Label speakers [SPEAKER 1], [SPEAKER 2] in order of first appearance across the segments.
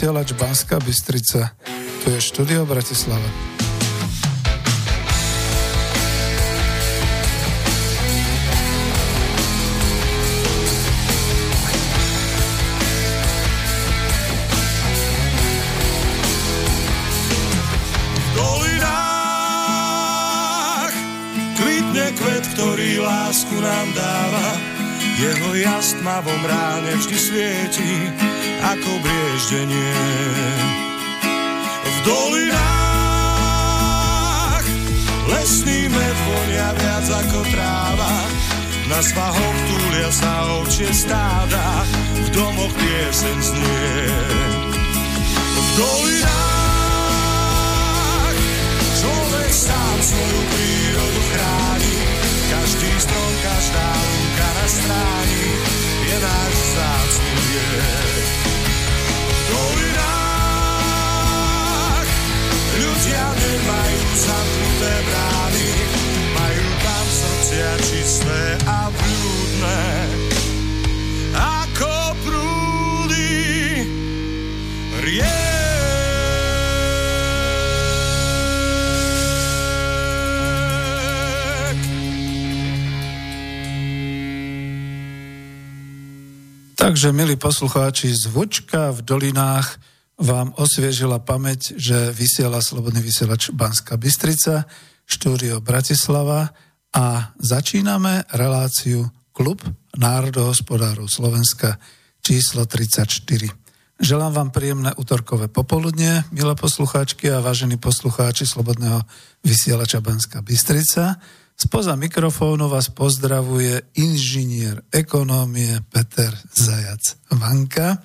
[SPEAKER 1] vysielač Banská Bystrica. Tu je štúdio Bratislava.
[SPEAKER 2] lásku nám dáva. Jeho jas tmavom ráne vždy svieti, ako brieždenie. V dolinách lesný med vonia viac ako tráva. Na svahoch túlia sa ovčie stáda, v domoch piesen znie. V dolinách človek sám svoju prírodu chráni, každý strom, každá lúka na stráni je náš vzácný viek. V dolinách ľudia nemajú zamknuté brány, majú tam srdcia čisté a blúdne.
[SPEAKER 1] Takže, milí poslucháči, zvučka v dolinách vám osviežila pamäť, že vysiela Slobodný vysielač Banská Bystrica, štúdio Bratislava a začíname reláciu Klub národohospodárov Slovenska číslo 34. Želám vám príjemné útorkové popoludne, milé poslucháčky a vážení poslucháči Slobodného vysielača Banská Bystrica. Spoza mikrofónu vás pozdravuje inžinier ekonómie Peter Zajac Vanka.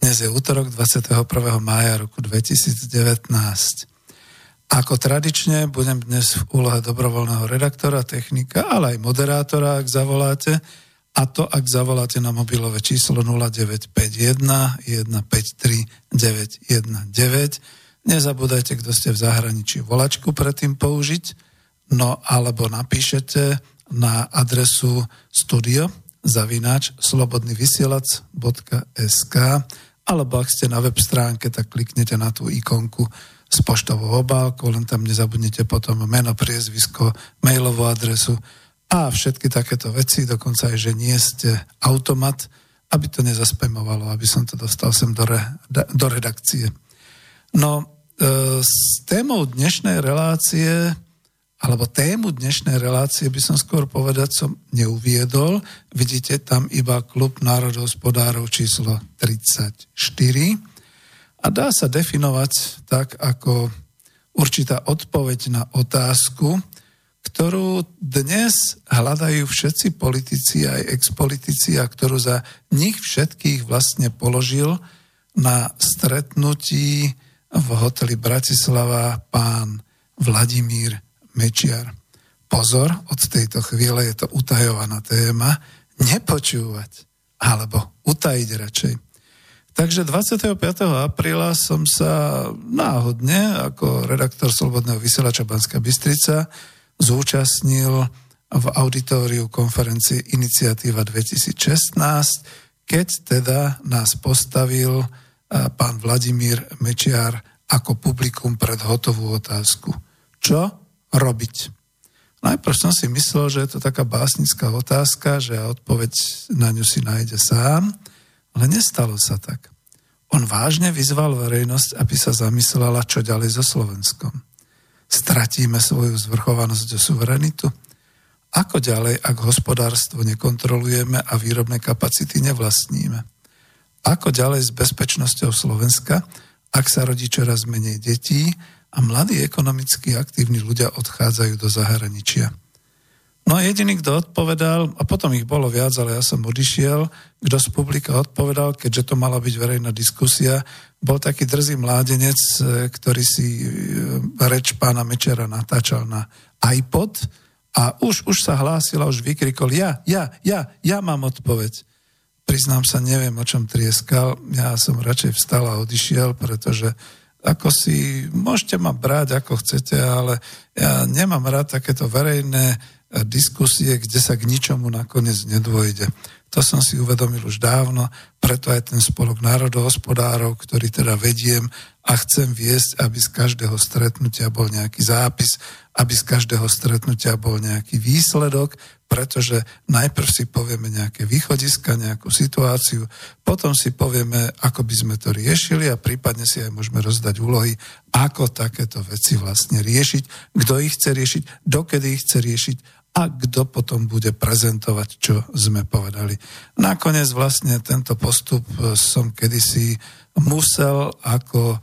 [SPEAKER 1] Dnes je útorok 21. mája roku 2019. Ako tradične budem dnes v úlohe dobrovoľného redaktora, technika, ale aj moderátora, ak zavoláte. A to, ak zavoláte na mobilové číslo 0951 153 919. Nezabúdajte, kto ste v zahraničí, volačku predtým použiť no alebo napíšete na adresu studio zavináč slobodnyvysielac.sk alebo ak ste na web stránke, tak kliknete na tú ikonku s poštovou obálkou, len tam nezabudnite potom meno, priezvisko, mailovú adresu a všetky takéto veci, dokonca aj, že nie ste automat, aby to nezaspemovalo, aby som to dostal sem do, re, do redakcie. No, e, s témou dnešnej relácie alebo tému dnešnej relácie by som skôr povedať som neuviedol. Vidíte tam iba klub národohospodárov číslo 34 a dá sa definovať tak ako určitá odpoveď na otázku, ktorú dnes hľadajú všetci politici aj expolitici a ktorú za nich všetkých vlastne položil na stretnutí v hoteli Bratislava pán Vladimír Mečiar. Pozor, od tejto chvíle je to utajovaná téma, nepočúvať, alebo utajiť radšej. Takže 25. apríla som sa náhodne ako redaktor Slobodného vysielača Banská Bystrica zúčastnil v auditóriu konferencie Iniciatíva 2016, keď teda nás postavil pán Vladimír Mečiar ako publikum pred hotovú otázku. Čo robiť? Najprv som si myslel, že je to taká básnická otázka, že odpoveď na ňu si nájde sám, ale nestalo sa tak. On vážne vyzval verejnosť, aby sa zamyslela, čo ďalej so Slovenskom. Stratíme svoju zvrchovanosť a suverenitu? Ako ďalej, ak hospodárstvo nekontrolujeme a výrobné kapacity nevlastníme? Ako ďalej s bezpečnosťou Slovenska, ak sa rodí čoraz menej detí a mladí ekonomicky aktívni ľudia odchádzajú do zahraničia? No a jediný, kto odpovedal, a potom ich bolo viac, ale ja som odišiel, kto z publika odpovedal, keďže to mala byť verejná diskusia, bol taký drzý mládenec, e, ktorý si e, reč pána Mečera natáčal na iPod a už, už sa hlásil a už vykrikol, ja, ja, ja, ja mám odpoveď. Priznám sa, neviem, o čom trieskal. Ja som radšej vstal a odišiel, pretože ako si, môžete ma brať ako chcete, ale ja nemám rád takéto verejné diskusie, kde sa k ničomu nakoniec nedôjde. To som si uvedomil už dávno, preto aj ten spolok národohospodárov, ktorý teda vediem a chcem viesť, aby z každého stretnutia bol nejaký zápis, aby z každého stretnutia bol nejaký výsledok, pretože najprv si povieme nejaké východiska, nejakú situáciu, potom si povieme, ako by sme to riešili a prípadne si aj môžeme rozdať úlohy, ako takéto veci vlastne riešiť, kto ich chce riešiť, dokedy ich chce riešiť a kto potom bude prezentovať, čo sme povedali. Nakoniec vlastne tento postup e, som kedysi musel ako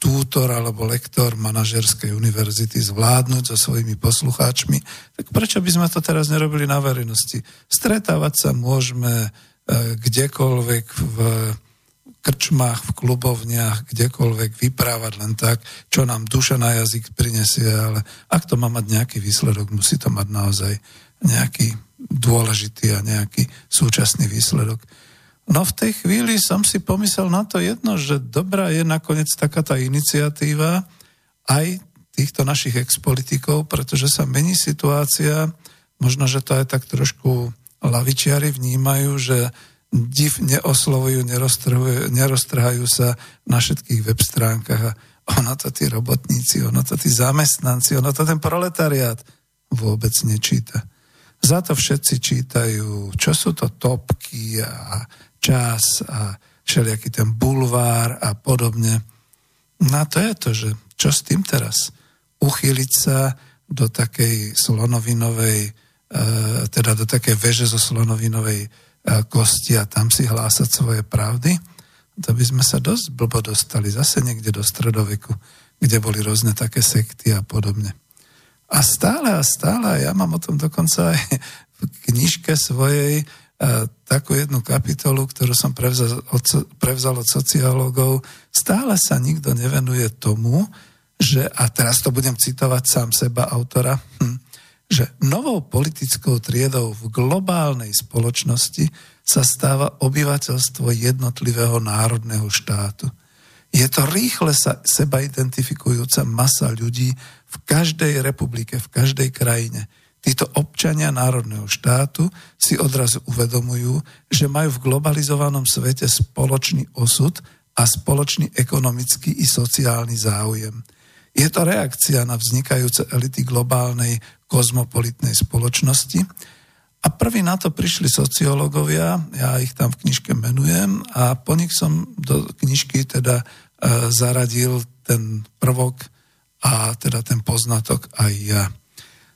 [SPEAKER 1] tútor alebo lektor manažerskej univerzity zvládnuť so svojimi poslucháčmi, tak prečo by sme to teraz nerobili na verejnosti? Stretávať sa môžeme e, kdekoľvek v krčmách, v klubovniach, kdekoľvek vyprávať len tak, čo nám duša na jazyk prinesie, ale ak to má mať nejaký výsledok, musí to mať naozaj nejaký dôležitý a nejaký súčasný výsledok. No v tej chvíli som si pomyslel na to jedno, že dobrá je nakoniec taká tá iniciatíva aj týchto našich expolitikov, pretože sa mení situácia, možno, že to aj tak trošku lavičiari vnímajú, že div neoslovujú, neroztrhajú sa na všetkých web stránkach a ono to tí robotníci, ono to tí zamestnanci, ono to ten proletariát vôbec nečíta. Za to všetci čítajú, čo sú to topky a čas a všelijaký ten bulvár a podobne. No a to je to, že čo s tým teraz? Uchyliť sa do takej slonovinovej, e, teda do takej veže zo slonovinovej kosti a tam si hlásať svoje pravdy, to by sme sa dosť blbo dostali zase niekde do stredoveku, kde boli rôzne také sekty a podobne. A stále a stále, ja mám o tom dokonca aj v knižke svojej takú jednu kapitolu, ktorú som prevzal od, prevzal od sociológov, stále sa nikto nevenuje tomu, že, a teraz to budem citovať sám seba, autora, hm, že novou politickou triedou v globálnej spoločnosti sa stáva obyvateľstvo jednotlivého národného štátu. Je to rýchle sa seba identifikujúca masa ľudí v každej republike, v každej krajine. Títo občania národného štátu si odrazu uvedomujú, že majú v globalizovanom svete spoločný osud a spoločný ekonomický i sociálny záujem. Je to reakcia na vznikajúce elity globálnej kozmopolitnej spoločnosti. A prvý na to prišli sociológovia, ja ich tam v knižke menujem a po nich som do knižky teda e, zaradil ten prvok a teda ten poznatok aj ja.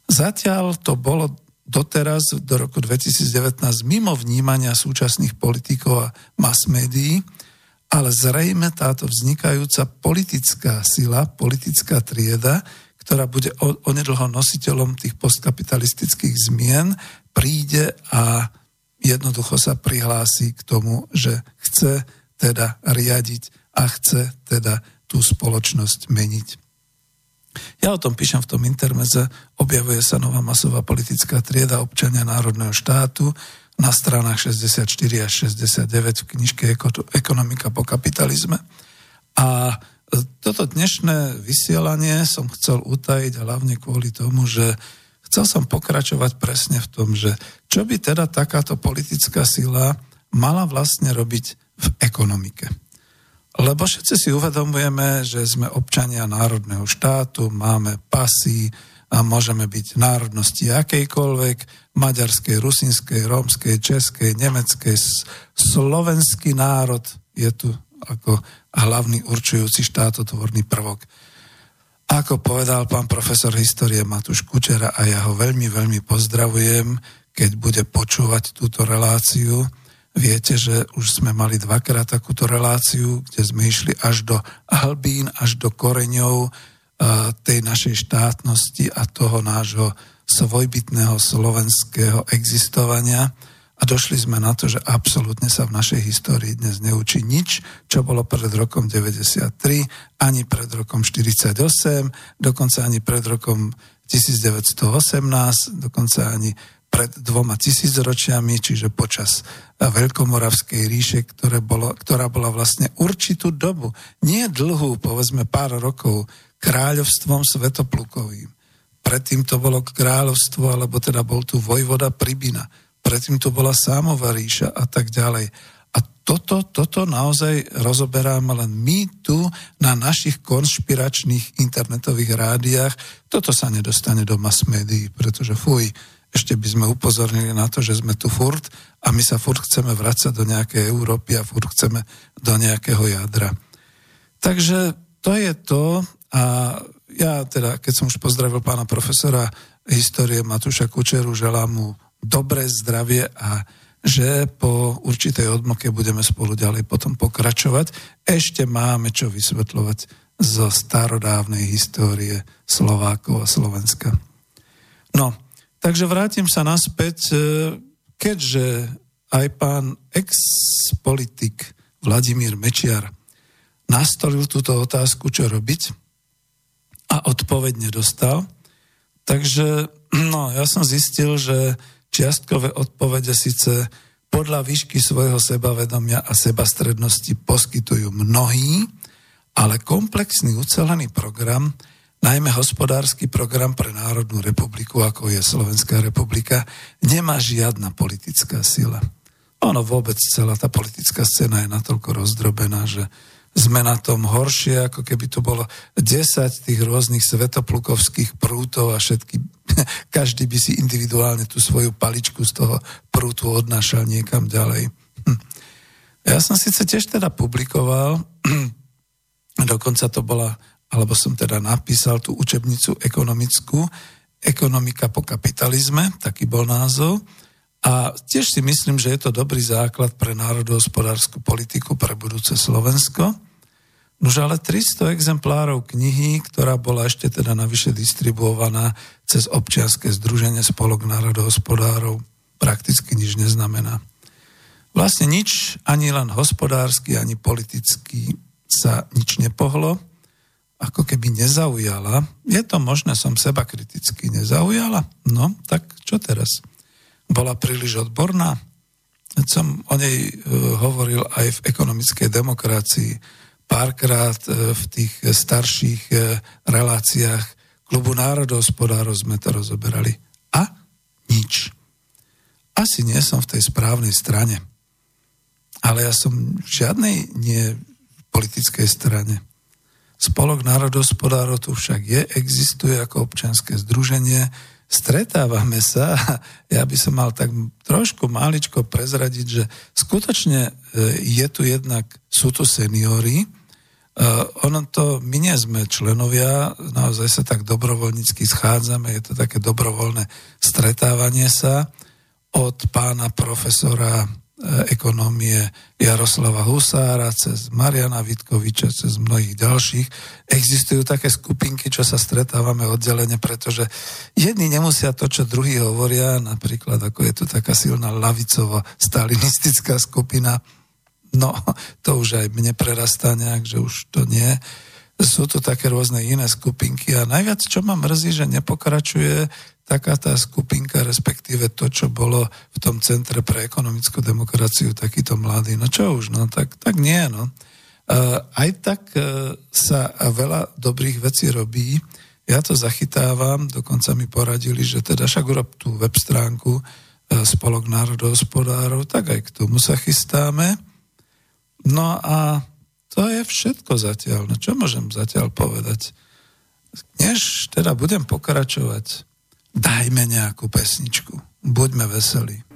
[SPEAKER 1] Zatiaľ to bolo doteraz do roku 2019 mimo vnímania súčasných politikov a mass médií, ale zrejme táto vznikajúca politická sila, politická trieda ktorá bude onedlho nositeľom tých postkapitalistických zmien, príde a jednoducho sa prihlási k tomu, že chce teda riadiť a chce teda tú spoločnosť meniť. Ja o tom píšem v tom intermeze, objavuje sa nová masová politická trieda občania národného štátu na stranách 64 až 69 v knižke Ekonomika po kapitalizme. A toto dnešné vysielanie som chcel utajiť hlavne kvôli tomu, že chcel som pokračovať presne v tom, že čo by teda takáto politická sila mala vlastne robiť v ekonomike. Lebo všetci si uvedomujeme, že sme občania národného štátu, máme pasy, a môžeme byť národnosti akejkoľvek, maďarskej, rusinskej, rómskej, českej, nemeckej, slovenský národ je tu ako hlavný určujúci štátotvorný prvok. Ako povedal pán profesor histórie Matúš Kučera a ja ho veľmi, veľmi pozdravujem, keď bude počúvať túto reláciu, Viete, že už sme mali dvakrát takúto reláciu, kde sme išli až do hlbín, až do koreňov tej našej štátnosti a toho nášho svojbytného slovenského existovania. A došli sme na to, že absolútne sa v našej histórii dnes neučí nič, čo bolo pred rokom 93, ani pred rokom 48, dokonca ani pred rokom 1918, dokonca ani pred dvoma tisícročiami, čiže počas Veľkomoravskej ríše, ktoré bolo, ktorá bola vlastne určitú dobu, nie dlhú, povedzme pár rokov, kráľovstvom Svetoplukovým. Predtým to bolo kráľovstvo, alebo teda bol tu vojvoda Pribina. Predtým to bola Sámová ríša a tak ďalej. A toto, toto naozaj rozoberáme len my tu na našich konšpiračných internetových rádiách. Toto sa nedostane do mass médií, pretože fuj, ešte by sme upozornili na to, že sme tu furt a my sa furt chceme vrácať do nejakej Európy a furt chceme do nejakého jadra. Takže to je to a ja teda, keď som už pozdravil pána profesora histórie Matúša Kučeru, želám mu dobré zdravie a že po určitej odmoke budeme spolu ďalej potom pokračovať. Ešte máme čo vysvetľovať zo starodávnej histórie Slovákov a Slovenska. No, Takže vrátim sa naspäť, e, keďže aj pán ex-politik Vladimír Mečiar nastolil túto otázku, čo robiť a odpoveď nedostal. Takže no, ja som zistil, že čiastkové odpovede síce podľa výšky svojho sebavedomia a sebastrednosti poskytujú mnohí, ale komplexný ucelený program najmä hospodársky program pre Národnú republiku, ako je Slovenská republika, nemá žiadna politická sila. Ono vôbec celá tá politická scéna je natoľko rozdrobená, že sme na tom horšie, ako keby to bolo 10 tých rôznych svetoplukovských prútov a všetky, každý by si individuálne tú svoju paličku z toho prútu odnášal niekam ďalej. Hm. Ja som síce tiež teda publikoval, dokonca to bola alebo som teda napísal tú učebnicu ekonomickú, ekonomika po kapitalizme, taký bol názov. A tiež si myslím, že je to dobrý základ pre národohospodárskú politiku pre budúce Slovensko. Nož ale 300 exemplárov knihy, ktorá bola ešte teda navyše distribuovaná cez občianske združenie Spolok národohospodárov, prakticky nič neznamená. Vlastne nič, ani len hospodársky, ani politicky sa nič nepohlo ako keby nezaujala. Je to možné, som seba kriticky nezaujala? No, tak čo teraz? Bola príliš odborná? Som o nej e, hovoril aj v ekonomickej demokracii párkrát e, v tých starších e, reláciách klubu národohospodárov sme to rozoberali. A nič. Asi nie som v tej správnej strane. Ale ja som v žiadnej nie politickej strane. Spolok národospodárov tu však je, existuje ako občianske združenie. Stretávame sa, ja by som mal tak trošku maličko prezradiť, že skutočne e, je tu jednak, sú tu seniory, Uh, ono to, my nie sme členovia, naozaj sa tak dobrovoľnícky schádzame, je to také dobrovoľné stretávanie sa od pána profesora E, ekonomie Jaroslava Husára, cez Mariana Vitkoviča, cez mnohých ďalších. Existujú také skupinky, čo sa stretávame oddelenie, pretože jedni nemusia to, čo druhí hovoria, napríklad ako je tu taká silná lavicovo-stalinistická skupina, no to už aj mne prerastá nejak, že už to nie. Sú tu také rôzne iné skupinky a najviac, čo ma mrzí, že nepokračuje taká tá skupinka, respektíve to, čo bolo v tom Centre pre ekonomickú demokraciu, takýto mladý. No čo už, no tak, tak nie, no. Uh, aj tak uh, sa veľa dobrých vecí robí. ja to zachytávam, dokonca mi poradili, že teda však urob tú web stránku e, Spolok národohospodárov, tak aj k tomu sa chystáme. No a to je všetko zatiaľ. No čo môžem zatiaľ povedať? Než teda budem pokračovať, dajme nejakú pesničku. Buďme veselí.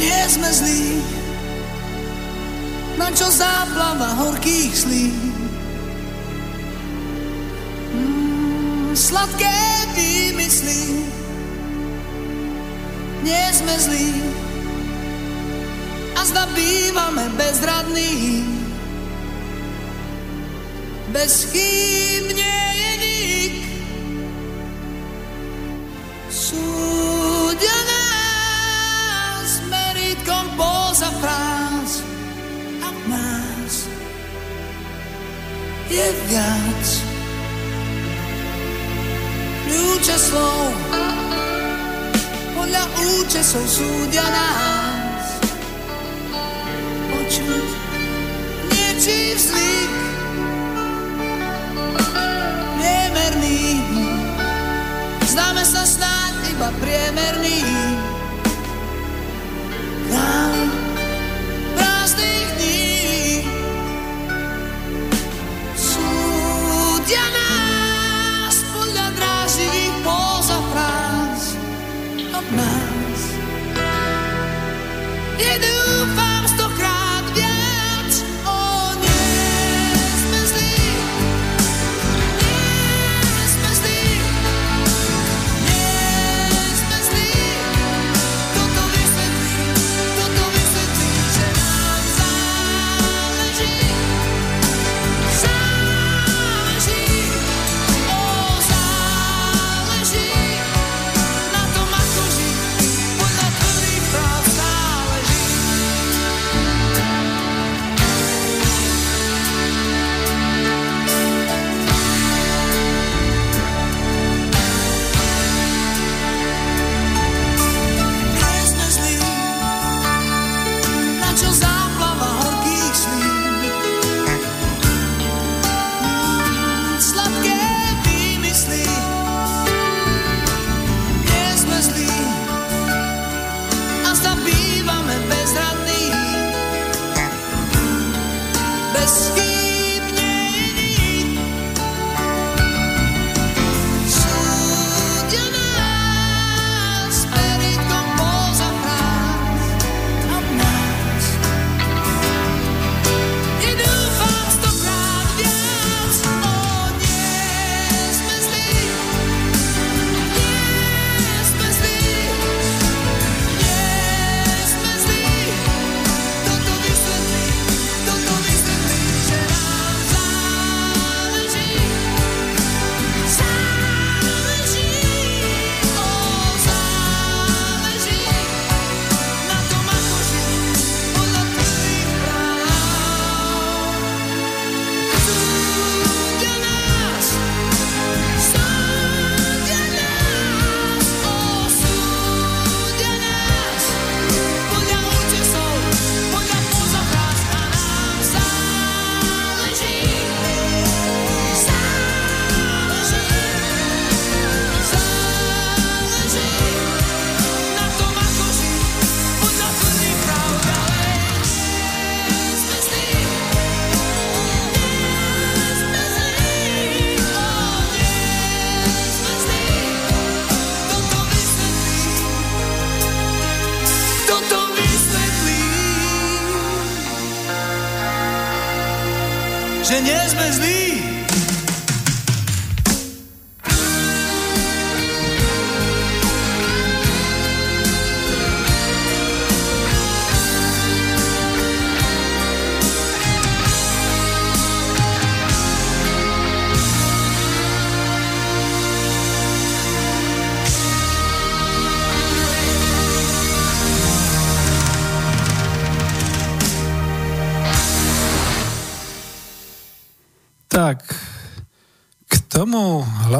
[SPEAKER 3] Nie sme zlí, na čo záplava horkých slí. Mm, sladké výmysly, nie sme zlí, a zda bývame bezradní. Bez chýb nie je nik, súdia je viac. Kľúče slov. Podľa účesov súdia nás. Počuť niečí vzlik priemerný. Známe sa snáď iba priemerný. Nám
[SPEAKER 1] tomu Yeah.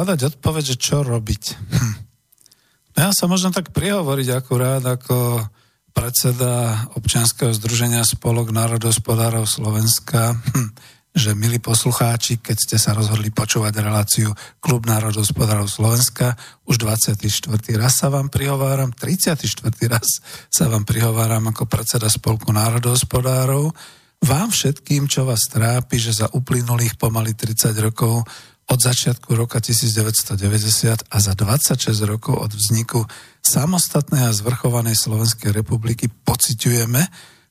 [SPEAKER 1] Hľadať odpoveď, že čo robiť. Hm. Ja sa možno tak prihovoriť akurát ako predseda občianskeho združenia Spolok národospodárov Slovenska, hm, že milí poslucháči, keď ste sa rozhodli počúvať reláciu Klub národospodárov Slovenska, už 24. raz sa vám prihováram, 34. raz sa vám prihováram ako predseda Spolku národospodárov, vám všetkým, čo vás trápi, že za uplynulých pomaly 30 rokov od začiatku roka 1990 a za 26 rokov od vzniku samostatnej a zvrchovanej Slovenskej republiky pociťujeme,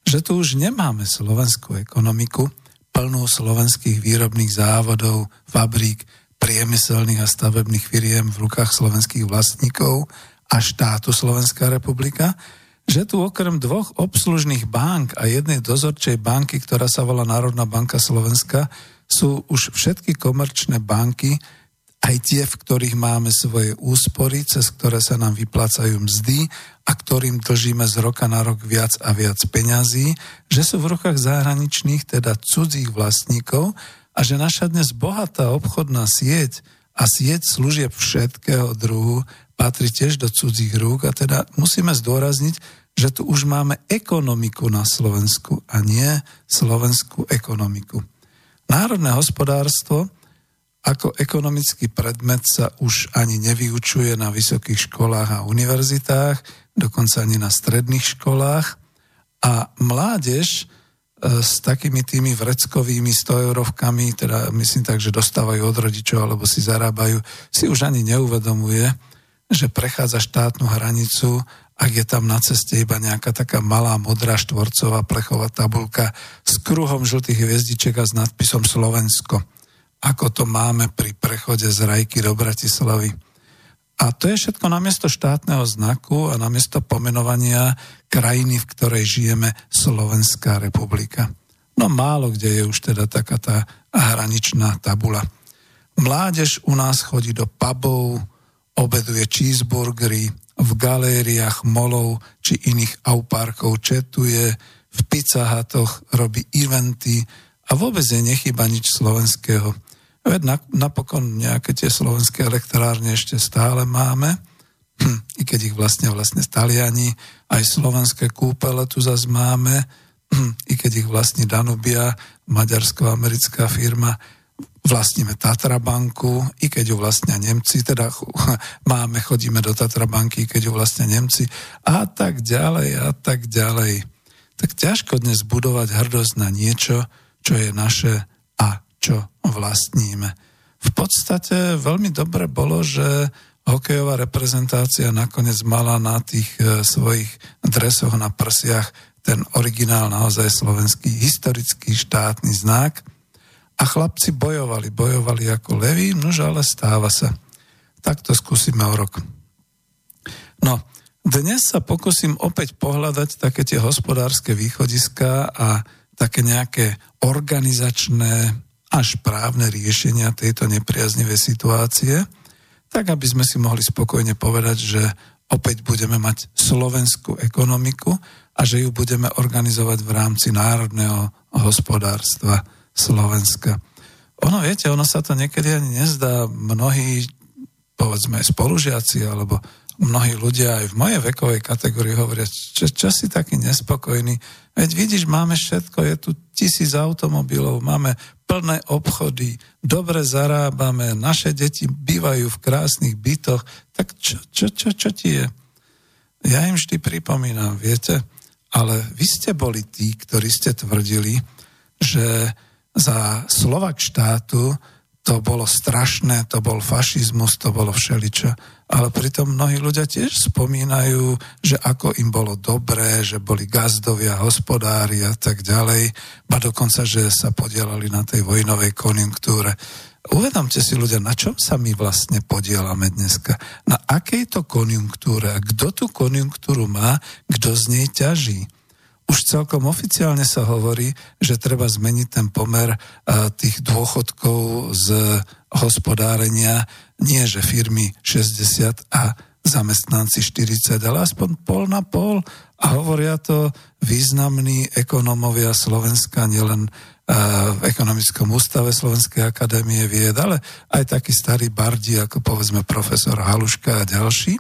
[SPEAKER 1] že tu už nemáme slovenskú ekonomiku, plnú slovenských výrobných závodov, fabrík, priemyselných a stavebných firiem v rukách slovenských vlastníkov a štátu Slovenská republika, že tu okrem dvoch obslužných bank a jednej dozorčej banky, ktorá sa volá Národná banka Slovenska, sú už všetky komerčné banky, aj tie, v ktorých máme svoje úspory, cez ktoré sa nám vyplácajú mzdy a ktorým držíme z roka na rok viac a viac peňazí, že sú v rukách zahraničných, teda cudzích vlastníkov a že naša dnes bohatá obchodná sieť a sieť služieb všetkého druhu patrí tiež do cudzích rúk a teda musíme zdôrazniť, že tu už máme ekonomiku na Slovensku a nie slovenskú ekonomiku. Národné hospodárstvo ako ekonomický predmet sa už ani nevyučuje na vysokých školách a univerzitách, dokonca ani na stredných školách. A mládež e, s takými tými vreckovými 100 eurovkami, teda myslím tak, že dostávajú od rodičov alebo si zarábajú, si už ani neuvedomuje, že prechádza štátnu hranicu ak je tam na ceste iba nejaká taká malá modrá štvorcová plechová tabulka s kruhom žltých hviezdiček a s nadpisom Slovensko, ako to máme pri prechode z Rajky do Bratislavy. A to je všetko namiesto štátneho znaku a namiesto pomenovania krajiny, v ktorej žijeme, Slovenská republika. No málo kde je už teda taká tá hraničná tabula. Mládež u nás chodí do pubov, obeduje cheeseburgery, v galériách molov či iných auparkov četuje, v pizzahatoch robí eventy a vôbec je nechyba nič slovenského. Veď napokon nejaké tie slovenské elektrárne ešte stále máme, hm, i keď ich vlastne vlastne Taliani, aj slovenské kúpele tu zase máme, hm, i keď ich vlastní Danubia, maďarsko-americká firma, vlastníme Tatra banku, i keď ju vlastnia Nemci, teda máme, chodíme do Tatra banky, keď ju vlastnia Nemci a tak ďalej a tak ďalej. Tak ťažko dnes budovať hrdosť na niečo, čo je naše a čo vlastníme. V podstate veľmi dobre bolo, že hokejová reprezentácia nakoniec mala na tých e, svojich dresoch na prsiach ten originál naozaj slovenský historický štátny znak – a chlapci bojovali, bojovali ako leví, nož ale stáva sa. Tak to skúsime o rok. No, dnes sa pokúsim opäť pohľadať také tie hospodárske východiska a také nejaké organizačné až právne riešenia tejto nepriaznivej situácie, tak aby sme si mohli spokojne povedať, že opäť budeme mať slovenskú ekonomiku a že ju budeme organizovať v rámci národného hospodárstva. Slovenska. Ono, viete, ono sa to niekedy ani nezdá. Mnohí, povedzme, spolužiaci alebo mnohí ľudia aj v mojej vekovej kategórii hovoria, čo, čo si taký nespokojný. Veď vidíš, máme všetko, je tu tisíc automobilov, máme plné obchody, dobre zarábame, naše deti bývajú v krásnych bytoch, tak čo, čo, čo, čo ti je? Ja im vždy pripomínam, viete, ale vy ste boli tí, ktorí ste tvrdili, že za Slovak štátu to bolo strašné, to bol fašizmus, to bolo všeličo. Ale pritom mnohí ľudia tiež spomínajú, že ako im bolo dobré, že boli gazdovia, hospodári a tak ďalej, ba dokonca, že sa podielali na tej vojnovej konjunktúre. Uvedomte si ľudia, na čom sa my vlastne podielame dneska? Na akej to konjunktúre? A kto tú konjunktúru má, kto z nej ťaží? Už celkom oficiálne sa hovorí, že treba zmeniť ten pomer tých dôchodkov z hospodárenia, nie že firmy 60 a zamestnanci 40, ale aspoň pol na pol. A hovoria to významní ekonómovia Slovenska, nielen v ekonomickom ústave Slovenskej akadémie vied, ale aj takí starí bardi, ako povedzme profesor Haluška a ďalší.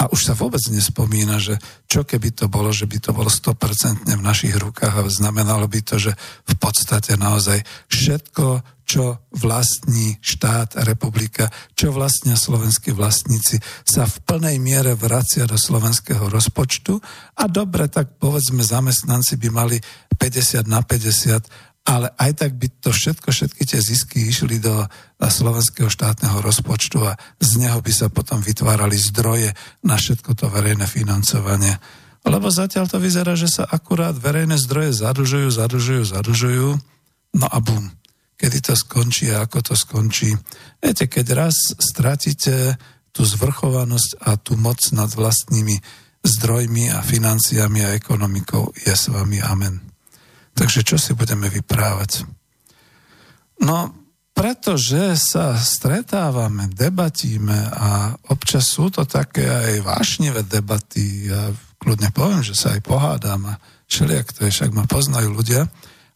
[SPEAKER 1] A už sa vôbec nespomína, že čo keby to bolo, že by to bolo 100% v našich rukách a znamenalo by to, že v podstate naozaj všetko, čo vlastní štát, republika, čo vlastnia slovenskí vlastníci, sa v plnej miere vracia do slovenského rozpočtu a dobre, tak povedzme zamestnanci by mali 50 na 50 ale aj tak by to všetko, všetky tie zisky išli do slovenského štátneho rozpočtu a z neho by sa potom vytvárali zdroje na všetko to verejné financovanie. Lebo zatiaľ to vyzerá, že sa akurát verejné zdroje zadlžujú, zadlžujú, zadlžujú, no a bum. Kedy to skončí a ako to skončí. Viete, keď raz stratíte tú zvrchovanosť a tú moc nad vlastnými zdrojmi a financiami a ekonomikou, je s vami amen. Takže čo si budeme vyprávať? No, pretože sa stretávame, debatíme a občas sú to také aj vášnivé debaty. Ja kľudne poviem, že sa aj pohádam a všelijak to je, však ma poznajú ľudia,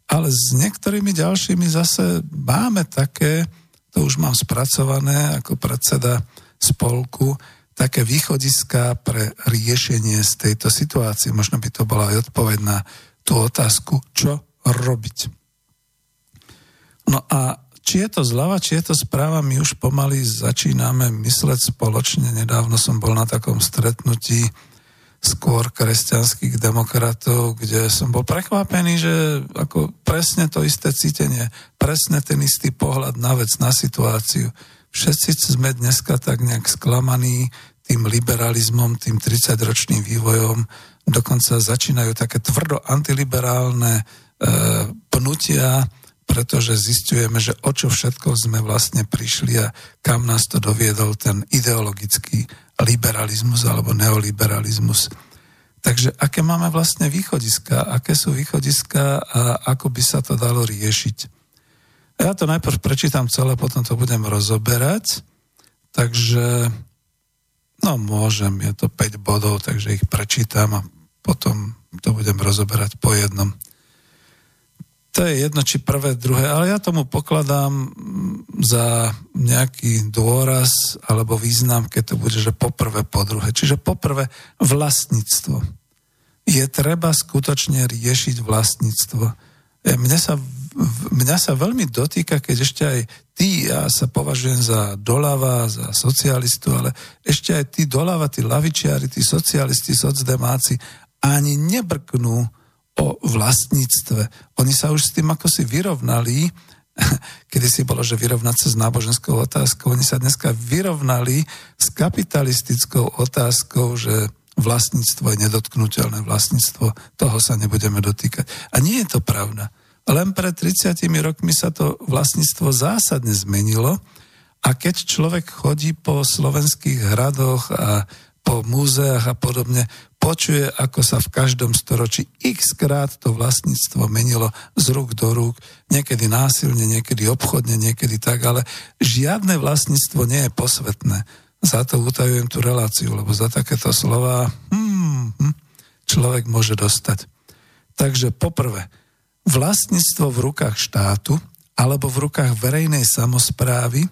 [SPEAKER 1] ale s niektorými ďalšími zase máme také, to už mám spracované ako predseda spolku, také východiska pre riešenie z tejto situácie. Možno by to bola aj odpoveď na tú otázku, čo robiť. No a či je to zľava, či je to správa, my už pomaly začíname mysleť spoločne. Nedávno som bol na takom stretnutí skôr kresťanských demokratov, kde som bol prekvapený, že ako presne to isté cítenie, presne ten istý pohľad na vec, na situáciu. Všetci sme dneska tak nejak sklamaní tým liberalizmom, tým 30-ročným vývojom, dokonca začínajú také tvrdo antiliberálne e, pnutia, pretože zistujeme, že o čo všetko sme vlastne prišli a kam nás to doviedol ten ideologický liberalizmus alebo neoliberalizmus. Takže aké máme vlastne východiska, aké sú východiska a ako by sa to dalo riešiť. Ja to najprv prečítam celé, potom to budem rozoberať. Takže, no môžem, je to 5 bodov, takže ich prečítam a potom to budem rozoberať po jednom. To je jedno, či prvé, druhé, ale ja tomu pokladám za nejaký dôraz alebo význam, keď to bude, že poprvé, po druhé. Čiže poprvé vlastníctvo. Je treba skutočne riešiť vlastníctvo. Mne sa, mňa sa veľmi dotýka, keď ešte aj ty, ja sa považujem za doľava, za socialistu, ale ešte aj tí doľava, tí lavičiari, tí socialisti, socdemáci ani nebrknú o vlastníctve. Oni sa už s tým ako si vyrovnali, kedy si bolo, že vyrovnať sa s náboženskou otázkou, oni sa dneska vyrovnali s kapitalistickou otázkou, že vlastníctvo je nedotknutelné vlastníctvo, toho sa nebudeme dotýkať. A nie je to pravda. Len pred 30 rokmi sa to vlastníctvo zásadne zmenilo a keď človek chodí po slovenských hradoch a po múzeách a podobne, počuje, ako sa v každom storočí x krát to vlastníctvo menilo z rúk do rúk, niekedy násilne, niekedy obchodne, niekedy tak, ale žiadne vlastníctvo nie je posvetné. Za to utajujem tú reláciu, lebo za takéto slova hmm, hm, človek môže dostať. Takže poprvé, vlastníctvo v rukách štátu alebo v rukách verejnej samozprávy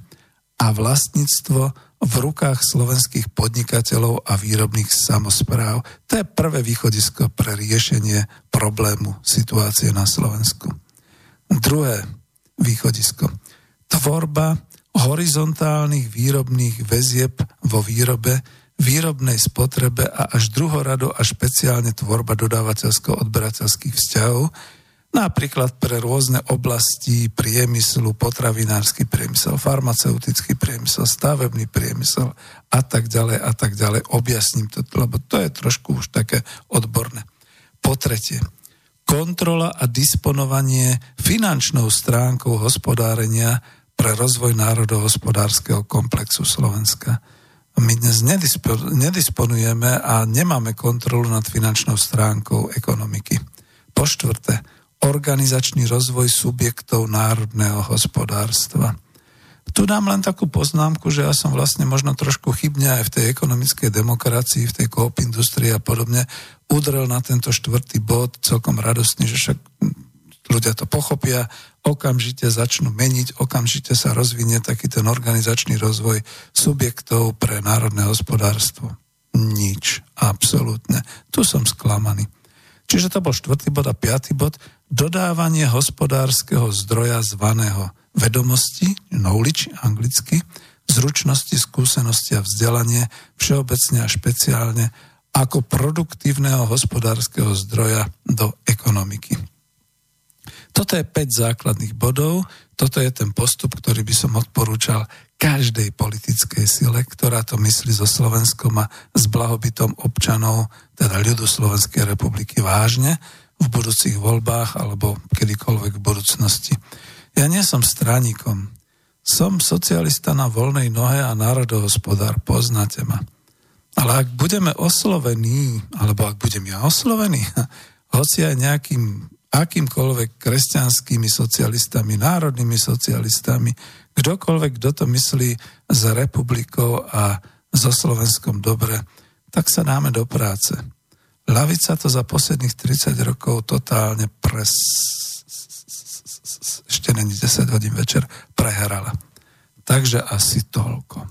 [SPEAKER 1] a vlastníctvo v rukách slovenských podnikateľov a výrobných samozpráv. To je prvé východisko pre riešenie problému situácie na Slovensku. Druhé východisko. Tvorba horizontálnych výrobných väzieb vo výrobe, výrobnej spotrebe a až druhorado a špeciálne tvorba dodávateľsko-odberateľských vzťahov, napríklad pre rôzne oblasti priemyslu, potravinársky priemysel, farmaceutický priemysel, stavebný priemysel a tak ďalej a tak ďalej. Objasním to, lebo to je trošku už také odborné. Po tretie, kontrola a disponovanie finančnou stránkou hospodárenia pre rozvoj národohospodárskeho komplexu Slovenska. My dnes nedisponujeme a nemáme kontrolu nad finančnou stránkou ekonomiky. Po štvrté, organizačný rozvoj subjektov národného hospodárstva.
[SPEAKER 3] Tu dám len takú poznámku, že ja som vlastne možno trošku chybne aj v tej ekonomickej demokracii, v tej koop industrii a podobne udrel na tento štvrtý bod celkom radostný, že však ľudia to pochopia, okamžite začnú meniť, okamžite sa rozvinie taký ten organizačný rozvoj subjektov pre národné hospodárstvo. Nič, absolútne. Tu som sklamaný. Čiže to bol štvrtý bod a piatý bod, dodávanie hospodárskeho zdroja zvaného vedomosti, knowledge anglicky, zručnosti, skúsenosti a vzdelanie, všeobecne a špeciálne ako produktívneho hospodárskeho zdroja do ekonomiky. Toto je 5 základných bodov, toto je ten postup, ktorý by som odporúčal každej politickej sile, ktorá to myslí so Slovenskom a s blahobytom občanov, teda ľudu Slovenskej republiky vážne v budúcich voľbách alebo kedykoľvek v budúcnosti. Ja nie som straníkom. Som socialista na voľnej nohe a národohospodár, poznáte ma. Ale ak budeme oslovení, alebo ak budem ja oslovený, hoci aj nejakým akýmkoľvek kresťanskými socialistami, národnými socialistami, kdokoľvek, kto to myslí za republikou a so Slovenskom dobre, tak sa dáme do práce. Lavica to za posledných 30 rokov totálne pres ešte není 10 hodín večer, prehrala. Takže asi toľko.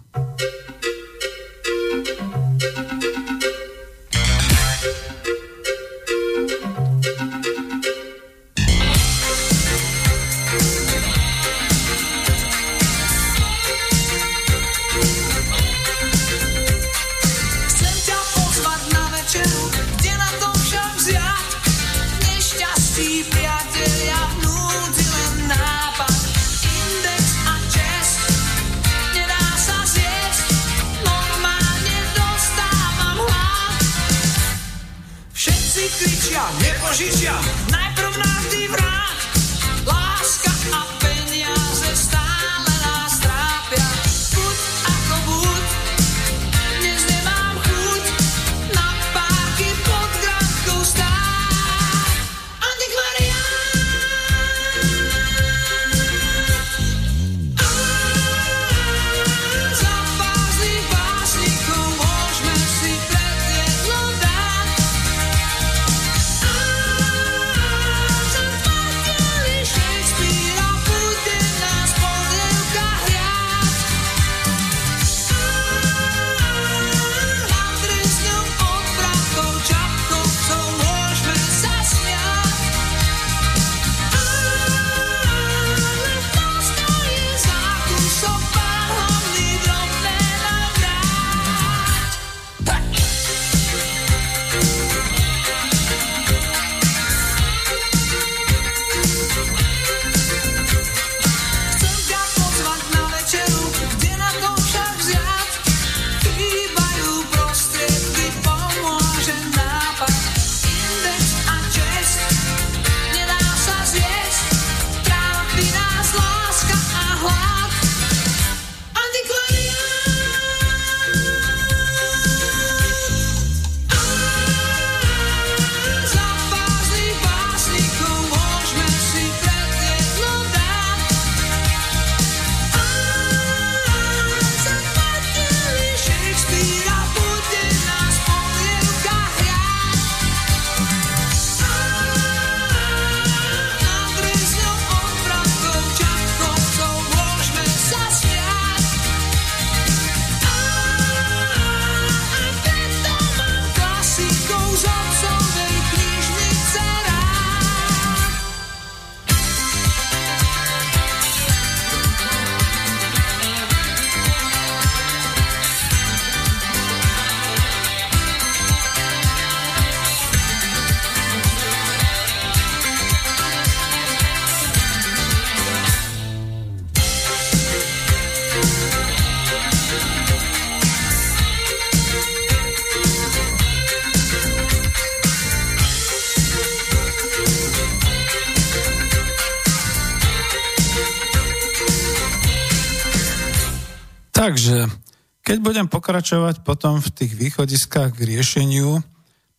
[SPEAKER 3] Budem pokračovať potom v tých východiskách k riešeniu,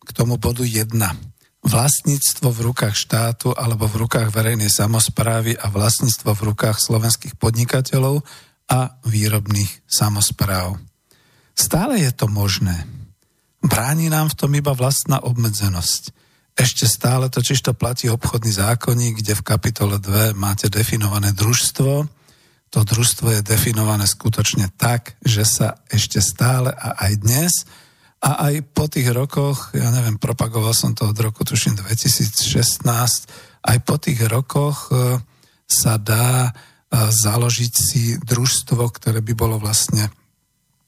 [SPEAKER 3] k tomu bodu 1. Vlastníctvo v rukách štátu alebo v rukách verejnej samozprávy a vlastníctvo v rukách slovenských podnikateľov
[SPEAKER 1] a výrobných samozpráv. Stále je to možné. Bráni nám v tom iba vlastná obmedzenosť. Ešte stále totiž to platí obchodný zákonník, kde v kapitole 2 máte definované družstvo. To družstvo je definované skutočne tak, že sa ešte stále a aj dnes a aj po tých rokoch, ja neviem, propagoval som to od roku, tuším, 2016, aj po tých rokoch e, sa dá e, založiť si družstvo, ktoré by bolo vlastne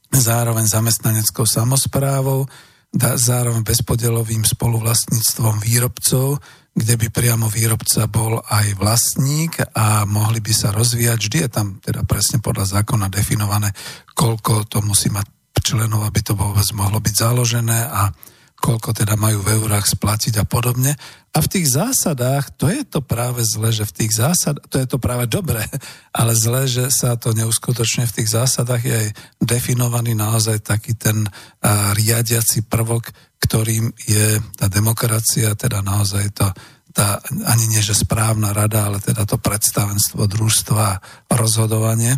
[SPEAKER 1] zároveň zamestnaneckou samozprávou, zároveň bezpodelovým spoluvlastníctvom výrobcov, kde by priamo výrobca bol aj vlastník a mohli by sa rozvíjať. Vždy je tam teda presne podľa zákona definované, koľko to musí mať členov, aby to vôbec mohlo byť založené a koľko teda majú v eurách splatiť a podobne. A v tých zásadách, to je to práve zle, že v tých zásadách, to je to práve dobré, ale zle, že sa to neuskutočne v tých zásadách je aj definovaný naozaj taký ten uh, riadiaci prvok, ktorým je tá demokracia, teda naozaj to tá, ani nie že správna rada, ale teda to predstavenstvo družstva a rozhodovanie.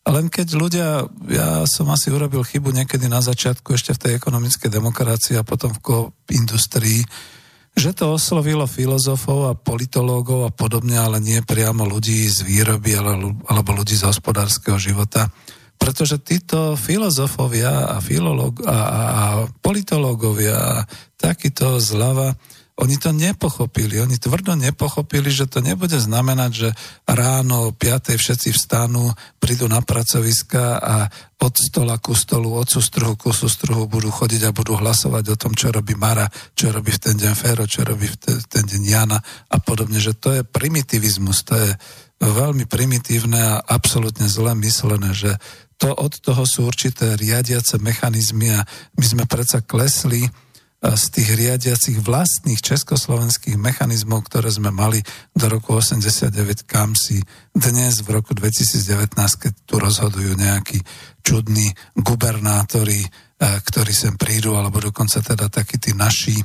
[SPEAKER 1] Len keď ľudia, ja som asi urobil chybu niekedy na začiatku ešte v tej ekonomickej demokracii a potom v industrii, že to oslovilo filozofov a politológov a podobne, ale nie priamo ľudí z výroby alebo ľudí z hospodárskeho života. Pretože títo filozofovia a, filológ, a, a, a politológovia a takýto zľava, oni to nepochopili, oni tvrdo nepochopili, že to nebude znamenať, že ráno o 5. všetci vstanú, prídu na pracoviska a od stola ku stolu, od sústruhu ku sústruhu budú chodiť a budú hlasovať o tom, čo robí Mara, čo robí v ten deň Fero, čo robí v ten deň Jana a podobne, že to je primitivizmus, to je veľmi primitívne a absolútne zle myslené, že to od toho sú určité riadiace mechanizmy a my sme predsa klesli z tých riadiacich vlastných československých mechanizmov, ktoré sme mali do roku 89, kam si dnes v roku 2019, keď tu rozhodujú nejakí čudní gubernátori, ktorí sem prídu, alebo dokonca teda takí tí naši,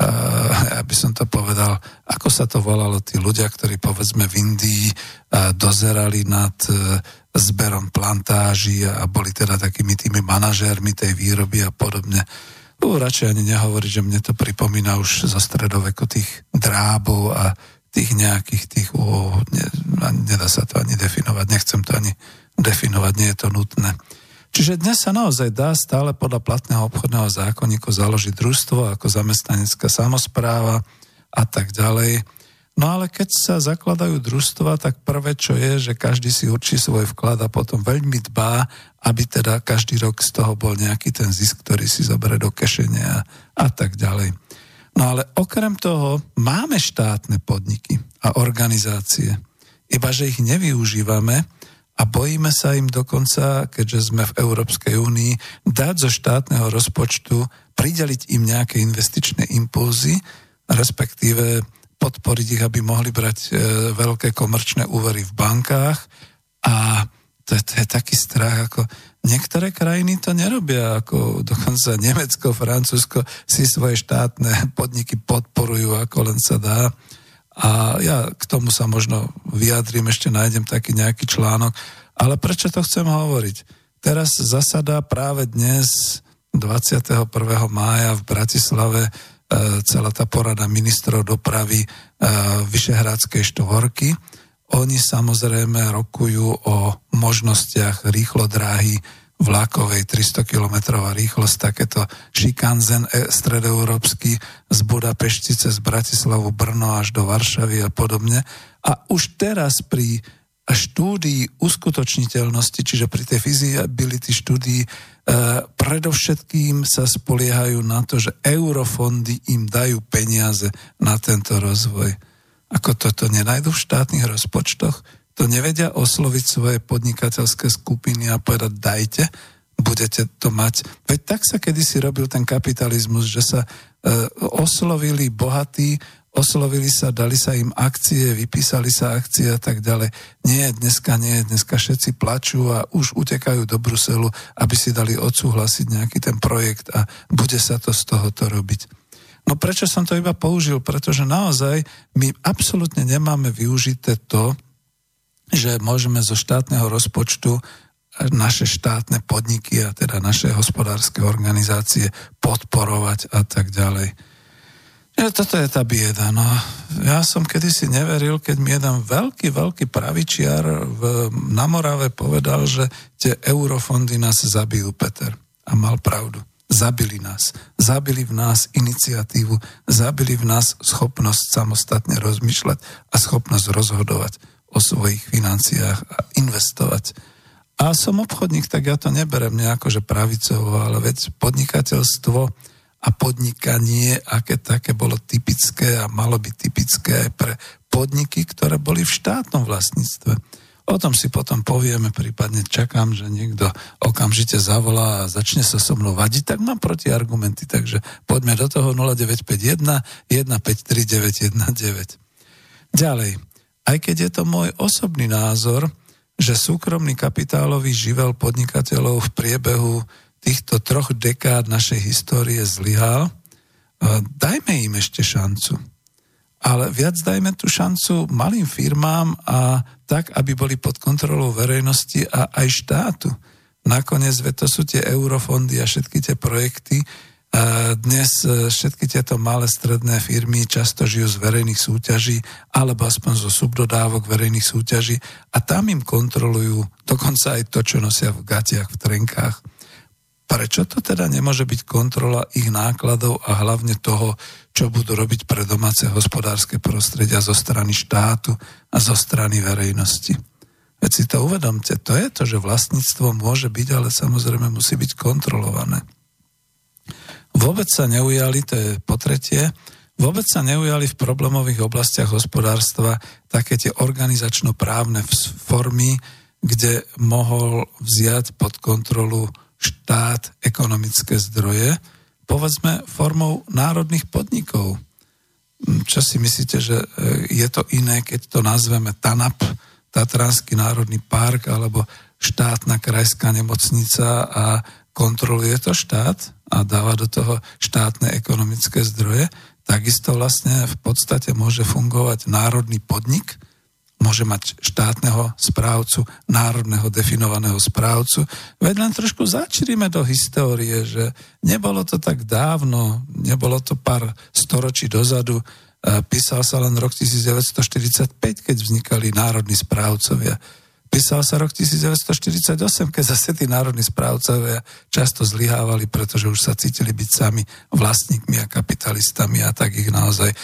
[SPEAKER 1] ja by som to povedal, ako sa to volalo, tí ľudia, ktorí povedzme v Indii dozerali nad e, zberom plantáží a boli teda takými tými manažérmi tej výroby a podobne Uh, radšej ani nehovoriť, že mne to pripomína už zo stredoveku tých drábov a tých nejakých tých, uh, ne, nedá sa to ani definovať, nechcem to ani definovať, nie je to nutné. Čiže dnes sa naozaj dá stále podľa platného obchodného zákonníku založiť družstvo ako zamestnanecká samozpráva a tak ďalej. No ale keď sa zakladajú družstva, tak prvé, čo je, že každý si určí svoj vklad a potom veľmi dbá, aby teda každý rok z toho bol nejaký ten zisk, ktorý si zoberie do kešenia a tak ďalej. No ale okrem toho máme štátne podniky a organizácie, iba že ich nevyužívame a bojíme sa im dokonca, keďže sme v Európskej únii, dať zo štátneho rozpočtu, prideliť im nejaké investičné impulzy, respektíve podporiť ich, aby mohli brať e, veľké komerčné úvery v bankách a to to je taký strach, ako niektoré krajiny to nerobia, ako dokonca Nemecko, Francúzsko si svoje štátne podniky podporujú, ako len sa dá. A ja k tomu sa možno vyjadrím, ešte nájdem taký nejaký článok. Ale prečo to chcem hovoriť? Teraz zasadá práve dnes 21. mája v Bratislave celá tá porada ministrov dopravy e, Vyšehradskej štvorky. Oni samozrejme rokujú o možnostiach rýchlo dráhy vlakovej 300 km rýchlosť, takéto šikanzen e, stredoeurópsky z Budapešti cez Bratislavu, Brno až do Varšavy a podobne. A už teraz pri štúdii uskutočniteľnosti, čiže pri tej feasibility štúdii E, predovšetkým sa spoliehajú na to, že eurofondy im dajú peniaze na tento rozvoj. Ako toto nenajdu v štátnych rozpočtoch? To nevedia osloviť svoje podnikateľské skupiny a povedať dajte, budete to mať. Veď tak sa kedysi robil ten kapitalizmus, že sa e, oslovili bohatí oslovili sa, dali sa im akcie, vypísali sa akcie a tak ďalej. Nie, dneska nie, dneska všetci plačú a už utekajú do Bruselu, aby si dali odsúhlasiť nejaký ten projekt a bude sa to z tohoto robiť. No prečo som to iba použil? Pretože naozaj my absolútne nemáme využité to, že môžeme zo štátneho rozpočtu naše štátne podniky a teda naše hospodárske organizácie podporovať a tak ďalej. Ja, toto je tá bieda. No. Ja som kedysi neveril, keď mi jeden veľký, veľký pravičiar v, na Morave povedal, že tie eurofondy nás zabijú, Peter. A mal pravdu. Zabili nás. Zabili v nás iniciatívu, zabili v nás schopnosť samostatne rozmýšľať a schopnosť rozhodovať o svojich financiách a investovať. A som obchodník, tak ja to neberem nejako, že pravicovo, ale veď podnikateľstvo a podnikanie, aké také bolo typické a malo byť typické aj pre podniky, ktoré boli v štátnom vlastníctve. O tom si potom povieme, prípadne čakám, že niekto okamžite zavolá a začne sa so mnou vadiť, tak mám argumenty, takže poďme do toho 0951 153919. Ďalej, aj keď je to môj osobný názor, že súkromný kapitálový živel podnikateľov v priebehu týchto troch dekád našej histórie zlyhal, dajme im ešte šancu. Ale viac dajme tú šancu malým firmám a tak, aby boli pod kontrolou verejnosti a aj štátu. Nakoniec, to sú tie eurofondy a všetky tie projekty. Dnes e, všetky tieto malé stredné firmy často žijú z verejných súťaží alebo aspoň zo subdodávok verejných súťaží a tam im kontrolujú dokonca aj to, čo nosia v gatiach, v trenkách. Prečo to teda nemôže byť kontrola ich nákladov a hlavne toho, čo budú robiť pre domáce hospodárske prostredia zo strany štátu a zo strany verejnosti? Veď si to uvedomte, to je to, že vlastníctvo môže byť, ale samozrejme musí byť kontrolované. Vôbec sa neujali, to je po tretie, vôbec sa neujali v problémových oblastiach hospodárstva také tie organizačno-právne formy, kde mohol vziať pod kontrolu štát ekonomické zdroje, povedzme formou národných podnikov. Hm, čo si myslíte, že e, je to iné, keď to nazveme TANAP, Tatranský národný park, alebo štátna krajská nemocnica a kontroluje to štát a dáva do toho štátne ekonomické zdroje, takisto vlastne v podstate môže fungovať národný podnik, môže mať štátneho správcu, národného definovaného správcu. Veď len trošku začrime do histórie, že nebolo to tak dávno, nebolo to pár storočí dozadu, e, písal sa len rok 1945, keď vznikali národní správcovia. Písal sa rok 1948, keď zase tí národní správcovia často zlyhávali, pretože už sa cítili byť sami vlastníkmi a kapitalistami a tak ich naozaj e,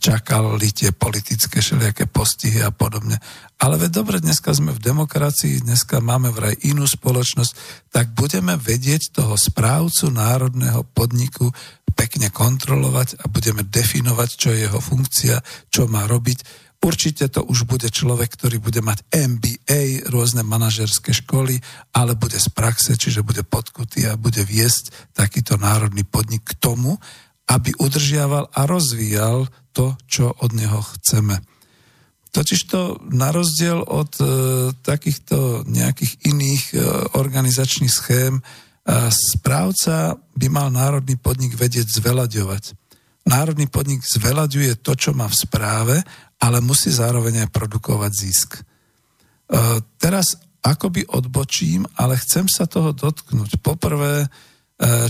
[SPEAKER 1] čakali tie politické všelijaké postihy a podobne. Ale veď dobre, dneska sme v demokracii, dneska máme vraj inú spoločnosť, tak budeme vedieť toho správcu národného podniku pekne kontrolovať a budeme definovať, čo je jeho funkcia, čo má robiť Určite to už bude človek, ktorý bude mať MBA, rôzne manažerské školy, ale bude z praxe, čiže bude podkutý a bude viesť takýto národný podnik k tomu, aby udržiaval a rozvíjal to, čo od neho chceme. Totižto na rozdiel od e, takýchto nejakých iných e, organizačných schém, e, správca by mal národný podnik vedieť zvelaďovať. Národný podnik zvelaďuje to, čo má v správe ale musí zároveň aj produkovať zisk. E, teraz akoby odbočím, ale chcem sa toho dotknúť. Poprvé, e,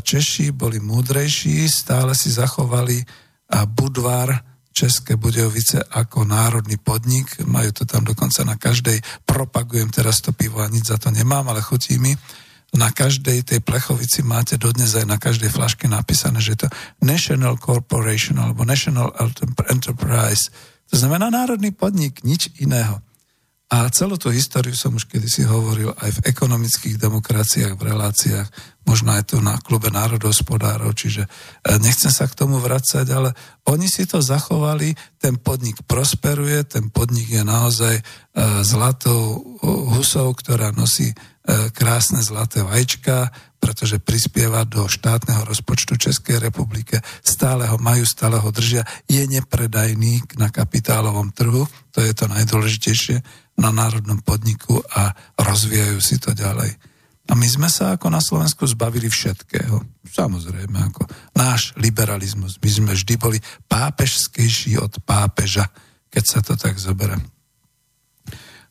[SPEAKER 1] Češi boli múdrejší, stále si zachovali Budvar České Budejovice ako národný podnik. Majú to tam dokonca na každej, propagujem teraz to pivo a nič za to nemám, ale chutí mi. Na každej tej plechovici máte dodnes aj na každej flaške napísané, že je to National Corporation alebo National Enterprise to znamená národný podnik, nič iného. A celú tú históriu som už kedysi hovoril aj v ekonomických demokraciách, v reláciách, možno aj tu na klube národospodárov, čiže e, nechcem sa k tomu vracať, ale oni si to zachovali, ten podnik prosperuje, ten podnik je naozaj e, zlatou husou, ktorá nosí e, krásne zlaté vajčka, pretože prispieva do štátneho rozpočtu Českej republike, stále ho majú, stále ho držia, je nepredajný na kapitálovom trhu, to je to najdôležitejšie na národnom podniku a rozvíjajú si to ďalej. A my sme sa ako na Slovensku zbavili všetkého. Samozrejme, ako náš liberalizmus. My sme vždy boli pápežskejší od pápeža, keď sa to tak zoberiem.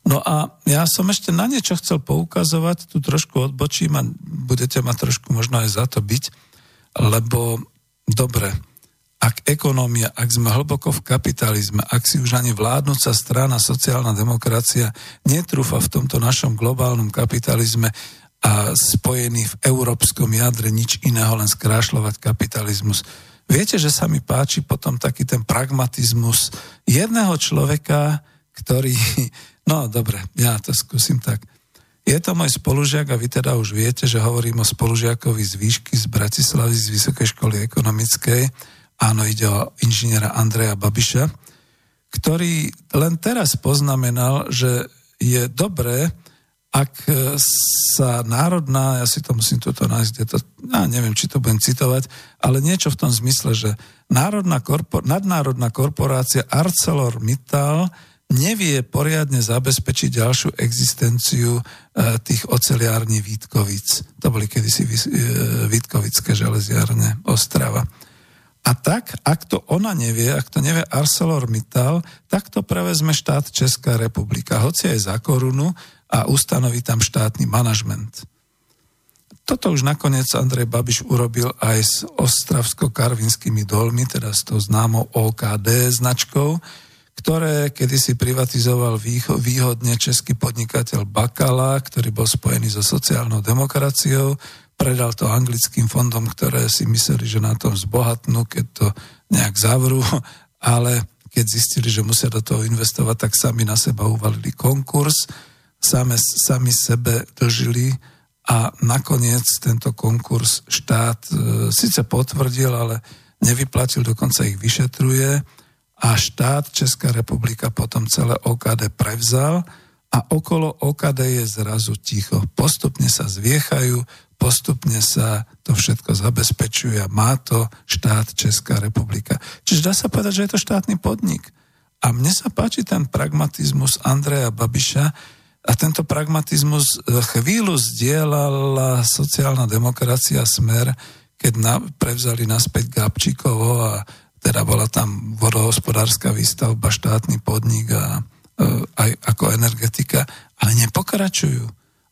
[SPEAKER 1] No a ja som ešte na niečo chcel poukazovať, tu trošku odbočím a budete ma trošku možno aj za to byť, lebo dobre, ak ekonomia, ak sme hlboko v kapitalizme, ak si už ani vládnúca strana, sociálna demokracia netrúfa v tomto našom globálnom kapitalizme a spojený v európskom jadre nič iného, len skrášľovať kapitalizmus. Viete, že sa mi páči potom taký ten pragmatizmus jedného človeka, ktorý No dobre, ja to skúsim tak. Je to môj spolužiak a vy teda už viete, že hovorím o spolužiakovi z výšky z Bratislavy z Vysokej školy ekonomickej. Áno, ide o inžiniera Andreja Babiša, ktorý len teraz poznamenal, že je dobré, ak sa národná, ja si to musím toto nájsť, to, ja neviem, či to budem citovať, ale niečo v tom zmysle, že národná korpor, nadnárodná korporácia ArcelorMittal nevie poriadne zabezpečiť ďalšiu existenciu e, tých oceliární Vítkovic. To boli kedysi e, Vítkovické železiárne Ostrava. A tak, ak to ona nevie, ak to nevie ArcelorMittal, tak to prevezme štát Česká republika, hoci aj za korunu a ustanoví tam štátny manažment. Toto už nakoniec Andrej Babiš urobil aj s ostravsko-karvinskými dolmi, teda s tou známou OKD značkou, ktoré kedysi privatizoval výhodne český podnikateľ Bakala, ktorý bol spojený so sociálnou demokraciou, predal to anglickým fondom, ktoré si mysleli, že na tom zbohatnú, keď to nejak zavrú, ale keď zistili, že musia do toho investovať, tak sami na seba uvalili konkurs, same, sami sebe dožili a nakoniec tento konkurs štát e, síce potvrdil, ale nevyplatil, dokonca ich vyšetruje a štát Česká republika potom celé OKD prevzal a okolo OKD je zrazu ticho. Postupne sa zviechajú, postupne sa to všetko zabezpečuje a má to štát Česká republika. Čiže dá sa povedať, že je to štátny podnik. A mne sa páči ten pragmatizmus Andreja Babiša a tento pragmatizmus chvíľu zdieľala sociálna demokracia Smer, keď na, prevzali naspäť Gabčíkovo a teda bola tam vodohospodárska výstavba, štátny podnik a e, aj ako energetika, ale nepokračujú.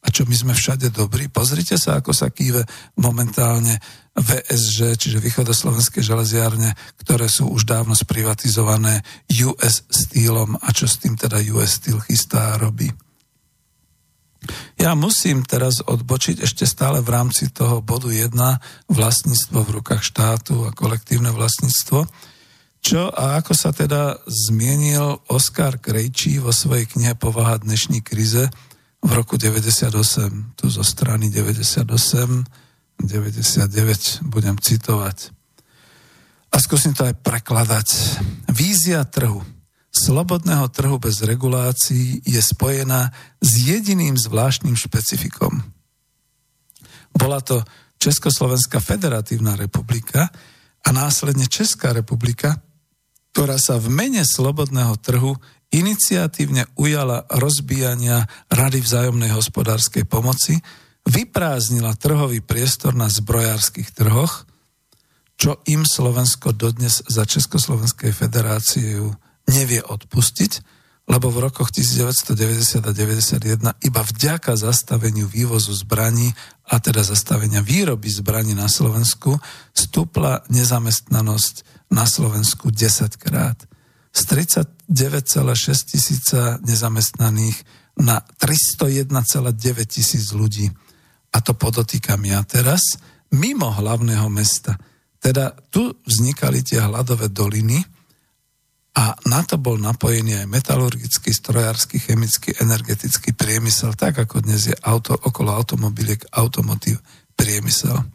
[SPEAKER 1] A čo my sme všade dobrí? Pozrite sa, ako sa kýve momentálne VSŽ, čiže východoslovenské železiárne, ktoré sú už dávno sprivatizované US Steelom a čo s tým teda US Steel chystá a robí. Ja musím teraz odbočiť ešte stále v rámci toho bodu 1 vlastníctvo v rukách štátu a kolektívne vlastníctvo. Čo a ako sa teda zmienil Oskar Krejčí vo svojej knihe Povaha dnešní krize v roku 98, tu zo strany 98, 99 budem citovať. A skúsim to aj prekladať. Vízia trhu slobodného trhu bez regulácií je spojená s jediným zvláštnym špecifikom. Bola to Československá federatívna republika a následne Česká republika, ktorá sa v mene slobodného trhu iniciatívne ujala rozbíjania Rady vzájomnej hospodárskej pomoci, vyprázdnila trhový priestor na zbrojárskych trhoch, čo im Slovensko dodnes za Československej federáciu nevie odpustiť, lebo v rokoch 1990 a 1991 iba vďaka zastaveniu vývozu zbraní a teda zastavenia výroby zbraní na Slovensku stúpla nezamestnanosť na Slovensku 10 krát. Z 39,6 tisíca nezamestnaných na 301,9 tisíc ľudí. A to podotýkam ja teraz, mimo hlavného mesta. Teda tu vznikali tie hladové doliny, a na to bol napojený aj metalurgický, strojársky, chemický, energetický priemysel, tak ako dnes je auto, okolo automobiliek automotív priemysel.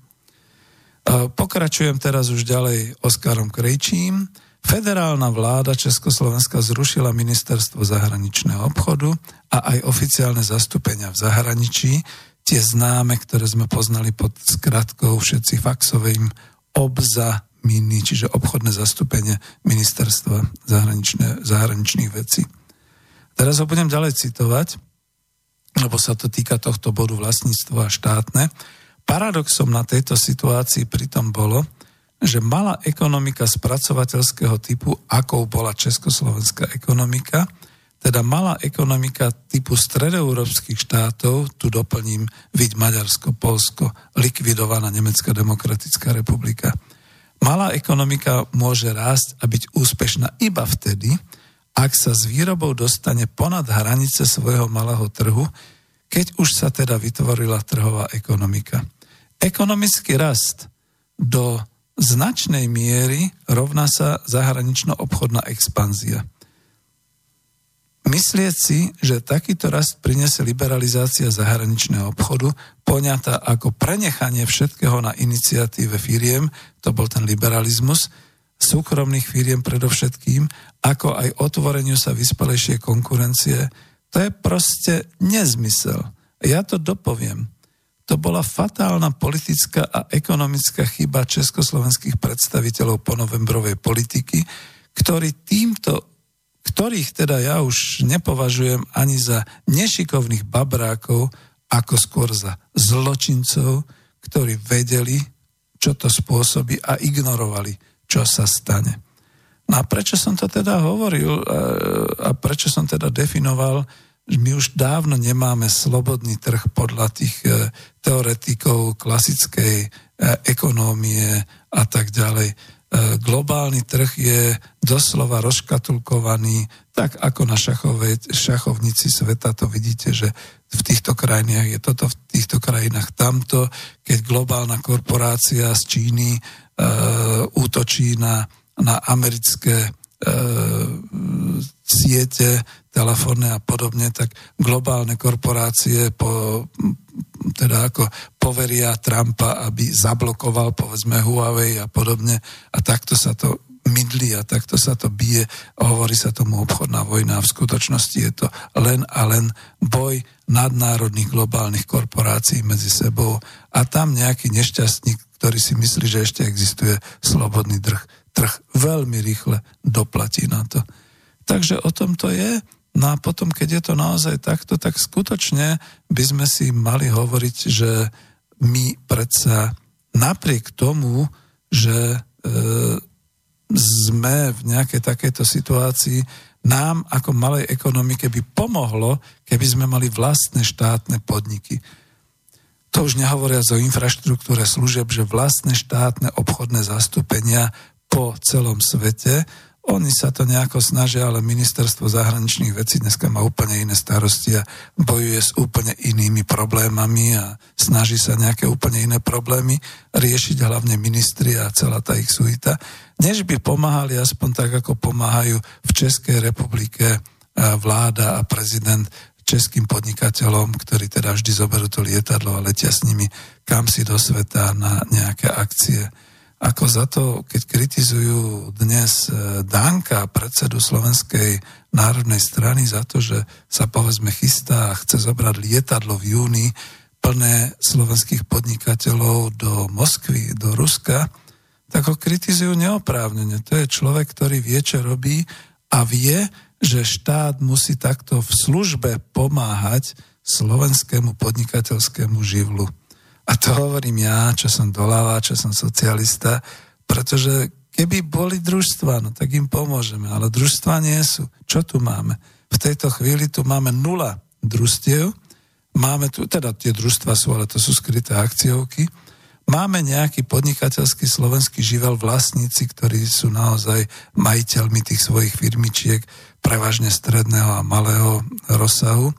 [SPEAKER 1] Pokračujem teraz už ďalej Oskarom Krejčím. Federálna vláda Československa zrušila ministerstvo zahraničného obchodu a aj oficiálne zastúpenia v zahraničí, tie známe, ktoré sme poznali pod skratkou všetci faxovým obza mini, čiže obchodné zastúpenie ministerstva zahraničných vecí. Teraz ho budem ďalej citovať, lebo sa to týka tohto bodu vlastníctvo a štátne. Paradoxom na tejto situácii pritom bolo, že malá ekonomika spracovateľského typu, akou bola československá ekonomika, teda malá ekonomika typu stredoeurópskych štátov, tu doplním, vid Maďarsko, Polsko, likvidovaná Nemecká demokratická republika. Malá ekonomika môže rásť a byť úspešná iba vtedy, ak sa s výrobou dostane ponad hranice svojho malého trhu, keď už sa teda vytvorila trhová ekonomika. Ekonomický rast do značnej miery rovná sa zahranično-obchodná expanzia. Myslieť si, že takýto rast priniesie liberalizácia zahraničného obchodu, poňatá ako prenechanie všetkého na iniciatíve firiem, to bol ten liberalizmus, súkromných firiem predovšetkým, ako aj otvoreniu sa vyspelejšie konkurencie, to je proste nezmysel. Ja to dopoviem. To bola fatálna politická a ekonomická chyba československých predstaviteľov po novembrovej politiky, ktorí týmto ktorých teda ja už nepovažujem ani za nešikovných babrákov, ako skôr za zločincov, ktorí vedeli, čo to spôsobí a ignorovali, čo sa stane. No a prečo som to teda hovoril a prečo som teda definoval, že my už dávno nemáme slobodný trh podľa tých e, teoretikov klasickej e, ekonómie a tak ďalej E, globálny trh je doslova rozkatulkovaný, tak ako na šachovej, šachovnici sveta. To vidíte, že v týchto krajinách je toto, v týchto krajinách tamto, keď globálna korporácia z Číny e, útočí na, na americké e, siete telefónne a podobne, tak globálne korporácie po, teda ako poveria Trumpa, aby zablokoval povedzme Huawei a podobne. A takto sa to mydli a takto sa to bije. A hovorí sa tomu obchodná vojna. A v skutočnosti je to len a len boj nadnárodných globálnych korporácií medzi sebou. A tam nejaký nešťastník, ktorý si myslí, že ešte existuje slobodný trh, trh veľmi rýchle doplatí na to. Takže o tom to je. No a potom, keď je to naozaj takto, tak skutočne by sme si mali hovoriť, že my predsa napriek tomu, že e, sme v nejakej takejto situácii, nám ako malej ekonomike by pomohlo, keby sme mali vlastné štátne podniky. To už nehovoria o infraštruktúre služeb, že vlastné štátne obchodné zastúpenia po celom svete, oni sa to nejako snažia, ale ministerstvo zahraničných vecí dneska má úplne iné starosti a bojuje s úplne inými problémami a snaží sa nejaké úplne iné problémy riešiť hlavne ministri a celá tá ich suita, než by pomáhali aspoň tak, ako pomáhajú v Českej republike vláda a prezident českým podnikateľom, ktorí teda vždy zoberú to lietadlo a letia s nimi kam si do sveta na nejaké akcie ako za to, keď kritizujú dnes e, Danka, predsedu Slovenskej národnej strany, za to, že sa povedzme chystá a chce zobrať lietadlo v júni plné slovenských podnikateľov do Moskvy, do Ruska, tak ho kritizujú neoprávnene. To je človek, ktorý vie, čo robí a vie, že štát musí takto v službe pomáhať slovenskému podnikateľskému živlu. A to hovorím ja, čo som doláva, čo som socialista, pretože keby boli družstva, no tak im pomôžeme, ale družstva nie sú. Čo tu máme? V tejto chvíli tu máme nula družstiev, máme tu, teda tie družstva sú, ale to sú skryté akciovky, máme nejaký podnikateľský slovenský živel vlastníci, ktorí sú naozaj majiteľmi tých svojich firmičiek, prevažne stredného a malého rozsahu.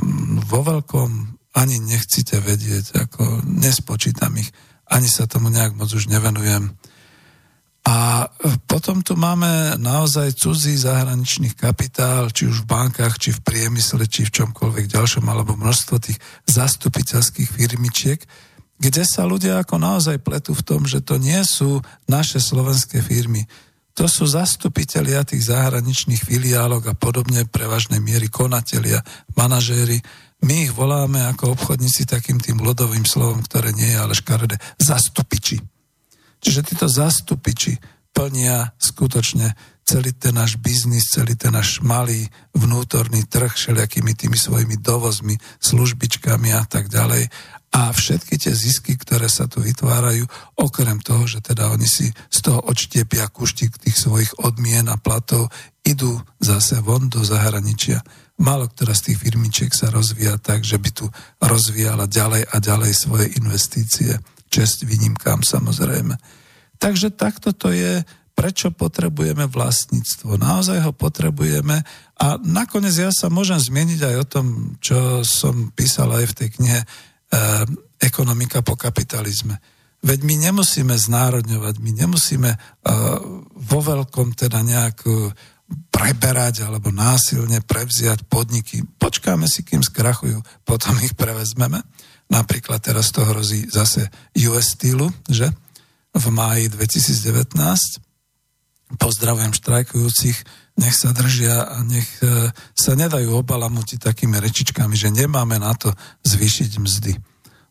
[SPEAKER 1] Mm, vo veľkom ani nechcite vedieť, ako nespočítam ich, ani sa tomu nejak moc už nevenujem. A potom tu máme naozaj cudzí zahraničný kapitál, či už v bankách, či v priemysle, či v čomkoľvek ďalšom, alebo množstvo tých zastupiteľských firmičiek, kde sa ľudia ako naozaj pletú v tom, že to nie sú naše slovenské firmy. To sú zastupitelia tých zahraničných filiálok a podobne prevažnej miery konatelia, manažéri, my ich voláme ako obchodníci takým tým ľudovým slovom, ktoré nie je ale škaredé, zastupiči. Čiže títo zastupiči plnia skutočne celý ten náš biznis, celý ten náš malý vnútorný trh všelijakými tými svojimi dovozmi, službičkami a tak ďalej. A všetky tie zisky, ktoré sa tu vytvárajú, okrem toho, že teda oni si z toho odštiepia kuštík tých svojich odmien a platov, idú zase von do zahraničia. Málo ktorá z tých firmičiek sa rozvíja tak, že by tu rozvíjala ďalej a ďalej svoje investície. Čest výnimkám samozrejme. Takže takto to je prečo potrebujeme vlastníctvo. Naozaj ho potrebujeme a nakoniec ja sa môžem zmieniť aj o tom, čo som písal aj v tej knihe e, Ekonomika po kapitalizme. Veď my nemusíme znárodňovať, my nemusíme e, vo veľkom teda nejak preberať alebo násilne prevziať podniky. Počkáme si, kým skrachujú, potom ich prevezmeme. Napríklad teraz to hrozí zase US Steelu, že? V máji 2019 pozdravujem štrajkujúcich, nech sa držia a nech e, sa nedajú obalamutiť takými rečičkami, že nemáme na to zvýšiť mzdy.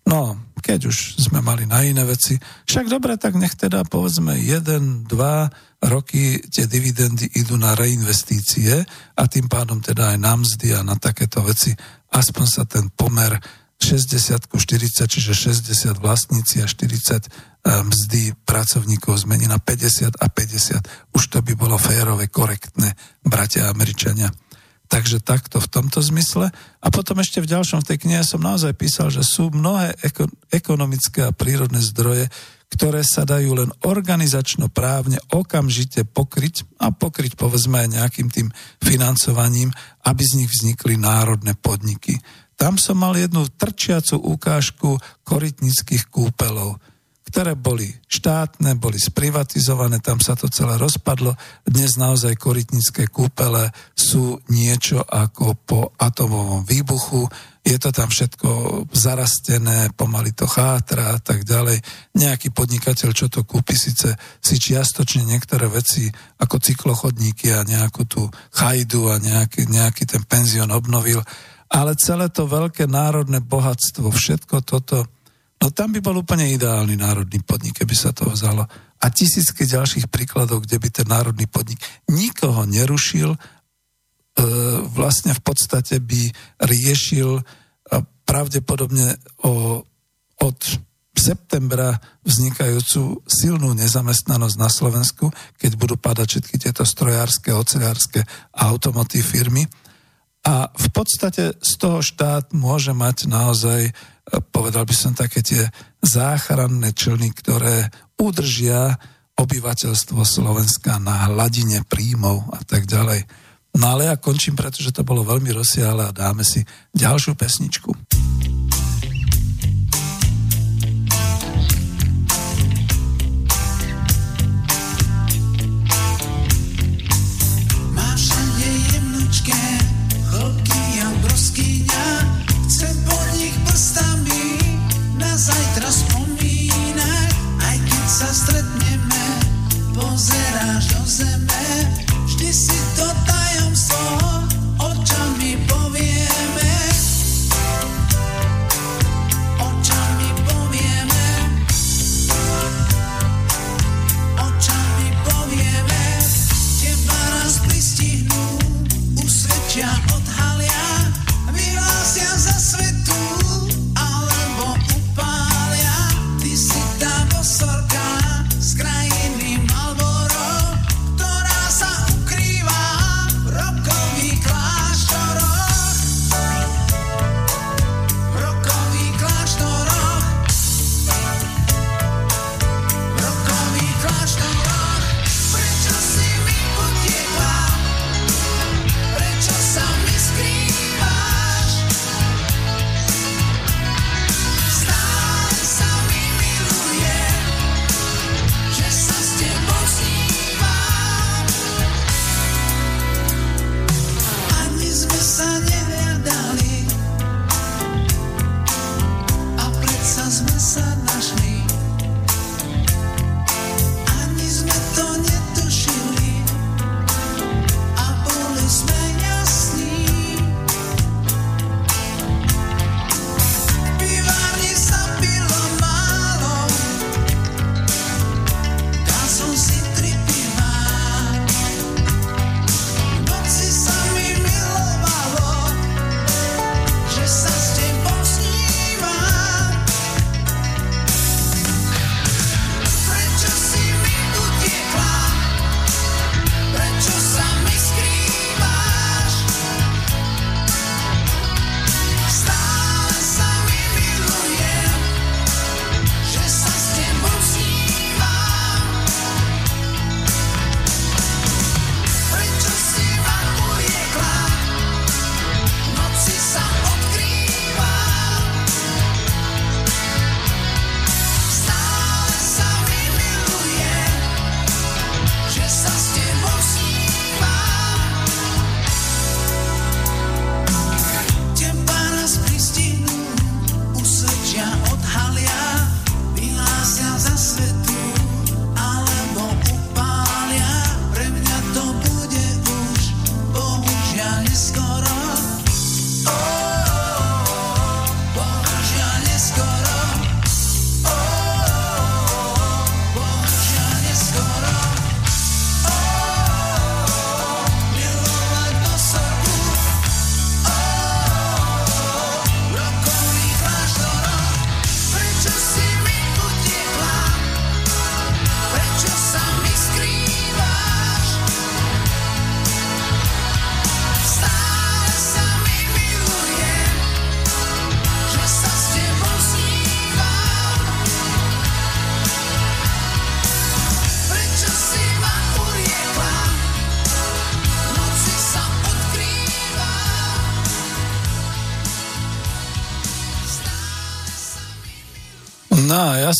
[SPEAKER 1] No, keď už sme mali na iné veci, však dobre, tak nech teda povedzme jeden, dva roky tie dividendy idú na reinvestície a tým pádom teda aj na mzdy a na takéto veci aspoň sa ten pomer 60 ku 40, čiže 60 vlastníci a 40 eh, mzdy pracovníkov zmení na 50 a 50. Už to by bolo férové, korektné, bratia Američania. Takže takto v tomto zmysle. A potom ešte v ďalšom v tej knihe som naozaj písal, že sú mnohé eko, ekonomické a prírodné zdroje, ktoré sa dajú len organizačno právne okamžite pokryť a pokryť povedzme aj nejakým tým financovaním, aby z nich vznikli národné podniky. Tam som mal jednu trčiacu ukážku korytnických kúpelov, ktoré boli štátne, boli sprivatizované, tam sa to celé rozpadlo. Dnes naozaj korytnické kúpele sú niečo ako po atomovom výbuchu, je to tam všetko zarastené, pomaly to chátra a tak ďalej. Nejaký podnikateľ, čo to kúpi, síce si čiastočne niektoré veci ako cyklochodníky a nejakú tú chajdu a nejaký, nejaký ten penzión obnovil, ale celé to veľké národné bohatstvo, všetko toto, no tam by bol úplne ideálny národný podnik, keby sa to vzalo. A tisícky ďalších príkladov, kde by ten národný podnik nikoho nerušil, vlastne v podstate by riešil e, pravdepodobne o, od septembra vznikajúcu silnú nezamestnanosť na Slovensku, keď budú padať všetky tieto strojárske, ocelárske a automotív firmy a v podstate z toho štát môže mať naozaj, e, povedal by som, také tie záchranné člny, ktoré udržia obyvateľstvo Slovenska na hladine príjmov a tak ďalej. No ale ja končím, pretože to bolo veľmi rozsiahle a dáme si ďalšiu pesničku.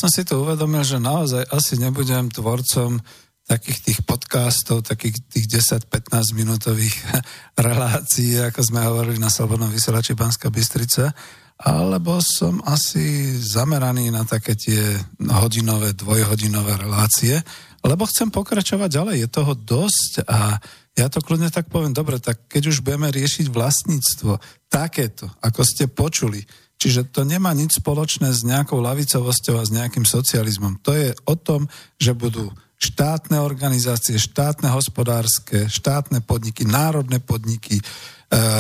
[SPEAKER 1] Som si to uvedomil, že naozaj asi nebudem tvorcom takých tých podcastov, takých tých 10-15 minútových relácií, ako sme hovorili na Slobodnom vysielači Banska Bystrica, alebo som asi zameraný na také tie hodinové, dvojhodinové relácie, lebo chcem pokračovať ďalej, je toho dosť a ja to kľudne tak poviem, dobre, tak keď už budeme riešiť vlastníctvo, takéto, ako ste počuli, Čiže to nemá nič spoločné s nejakou lavicovosťou a s nejakým socializmom. To je o tom, že budú štátne organizácie, štátne hospodárske, štátne podniky, národné podniky. E,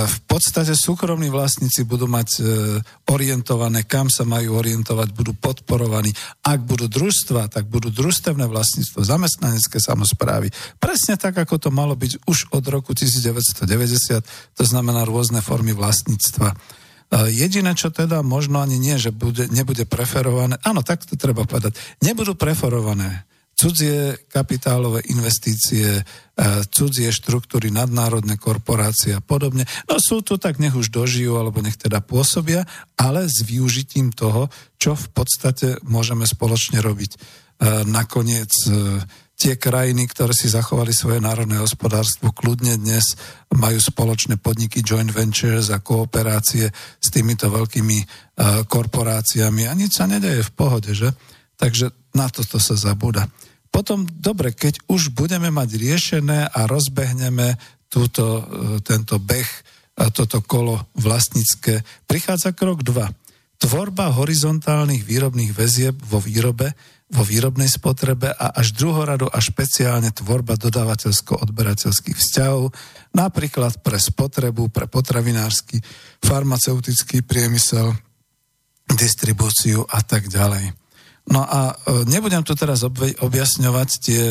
[SPEAKER 1] v podstate súkromní vlastníci budú mať e, orientované, kam sa majú orientovať, budú podporovaní. Ak budú družstva, tak budú družstevné vlastníctvo, zamestnanecké samozprávy. Presne tak, ako to malo byť už od roku 1990, to znamená rôzne formy vlastníctva. Jediné, čo teda možno ani nie, že bude, nebude preferované, áno, tak to treba povedať, nebudú preferované cudzie kapitálové investície, cudzie štruktúry, nadnárodné korporácie a podobne. No sú tu, tak nech už dožijú, alebo nech teda pôsobia, ale s využitím toho, čo v podstate môžeme spoločne robiť. Nakoniec tie krajiny, ktoré si zachovali svoje národné hospodárstvo, kľudne dnes majú spoločné podniky, joint ventures a kooperácie s týmito veľkými uh, korporáciami a nič sa nedeje v pohode, že? Takže na toto sa zabúda. Potom, dobre, keď už budeme mať riešené a rozbehneme túto, uh, tento beh, toto kolo vlastnícke, prichádza krok 2. Tvorba horizontálnych výrobných väzieb vo výrobe, vo výrobnej spotrebe a až druhorado a špeciálne tvorba dodávateľsko-odberateľských vzťahov, napríklad pre spotrebu, pre potravinársky, farmaceutický priemysel, distribúciu a tak ďalej. No a e, nebudem tu teraz objasňovať tie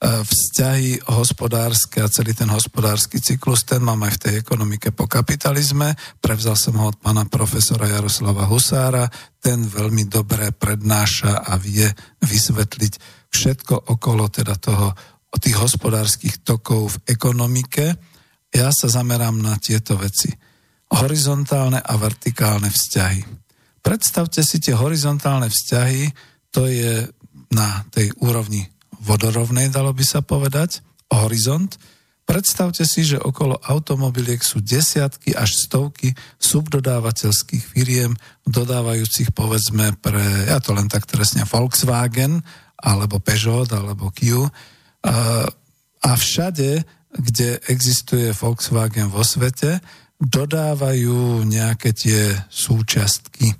[SPEAKER 1] vzťahy hospodárske a celý ten hospodársky cyklus, ten mám aj v tej ekonomike po kapitalizme. Prevzal som ho od pána profesora Jaroslava Husára. Ten veľmi dobre prednáša a vie vysvetliť všetko okolo teda toho, tých hospodárskych tokov v ekonomike. Ja sa zamerám na tieto veci. Horizontálne a vertikálne vzťahy. Predstavte si tie horizontálne vzťahy, to je na tej úrovni vodorovnej, dalo by sa povedať, horizont. Predstavte si, že okolo automobiliek sú desiatky až stovky subdodávateľských firiem, dodávajúcich povedzme pre, ja to len tak trestne, Volkswagen, alebo Peugeot, alebo Kia. A všade, kde existuje Volkswagen vo svete, dodávajú nejaké tie súčiastky.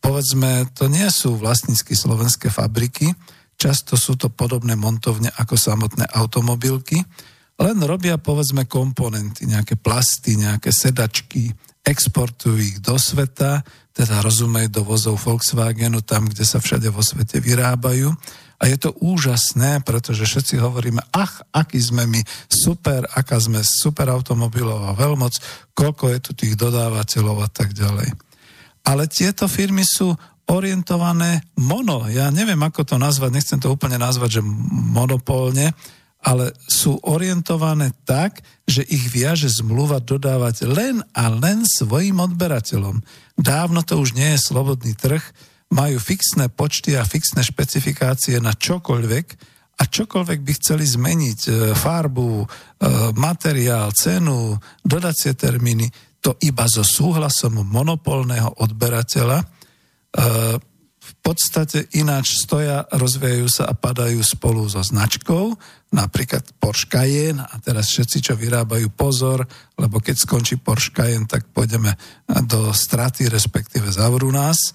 [SPEAKER 1] Povedzme, to nie sú vlastnícky slovenské fabriky, Často sú to podobné montovne ako samotné automobilky, len robia povedzme komponenty, nejaké plasty, nejaké sedačky, exportujú ich do sveta, teda rozumej do vozov Volkswagenu, tam, kde sa všade vo svete vyrábajú. A je to úžasné, pretože všetci hovoríme, ach, aký sme my super, aká sme super automobilová veľmoc, koľko je tu tých dodávateľov a tak ďalej. Ale tieto firmy sú orientované mono. Ja neviem, ako to nazvať, nechcem to úplne nazvať, že monopolne, ale sú orientované tak, že ich viaže zmluva dodávať len a len svojim odberateľom. Dávno to už nie je slobodný trh, majú fixné počty a fixné špecifikácie na čokoľvek a čokoľvek by chceli zmeniť, e, farbu, e, materiál, cenu, dodacie termíny, to iba so súhlasom monopolného odberateľa, v podstate ináč stoja, rozvíjajú sa a padajú spolu so značkou, napríklad Porsche Cayenne a teraz všetci, čo vyrábajú pozor, lebo keď skončí Porsche Cayenne, tak pôjdeme do straty, respektíve zavrú nás.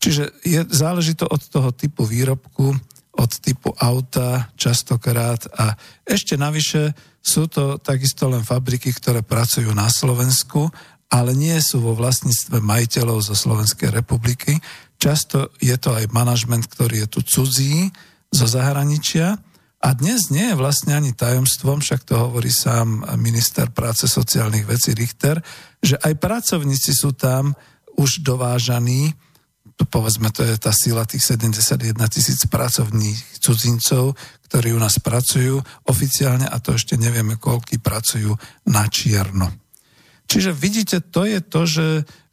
[SPEAKER 1] Čiže je, záleží to od toho typu výrobku, od typu auta častokrát a ešte navyše sú to takisto len fabriky, ktoré pracujú na Slovensku ale nie sú vo vlastníctve majiteľov zo Slovenskej republiky. Často je to aj manažment, ktorý je tu cudzí zo zahraničia a dnes nie je vlastne ani tajomstvom, však to hovorí sám minister práce sociálnych vecí Richter, že aj pracovníci sú tam už dovážaní, povedzme to je tá sila tých 71 tisíc pracovných cudzincov, ktorí u nás pracujú oficiálne a to ešte nevieme, koľky pracujú na čierno. Čiže vidíte, to je to, že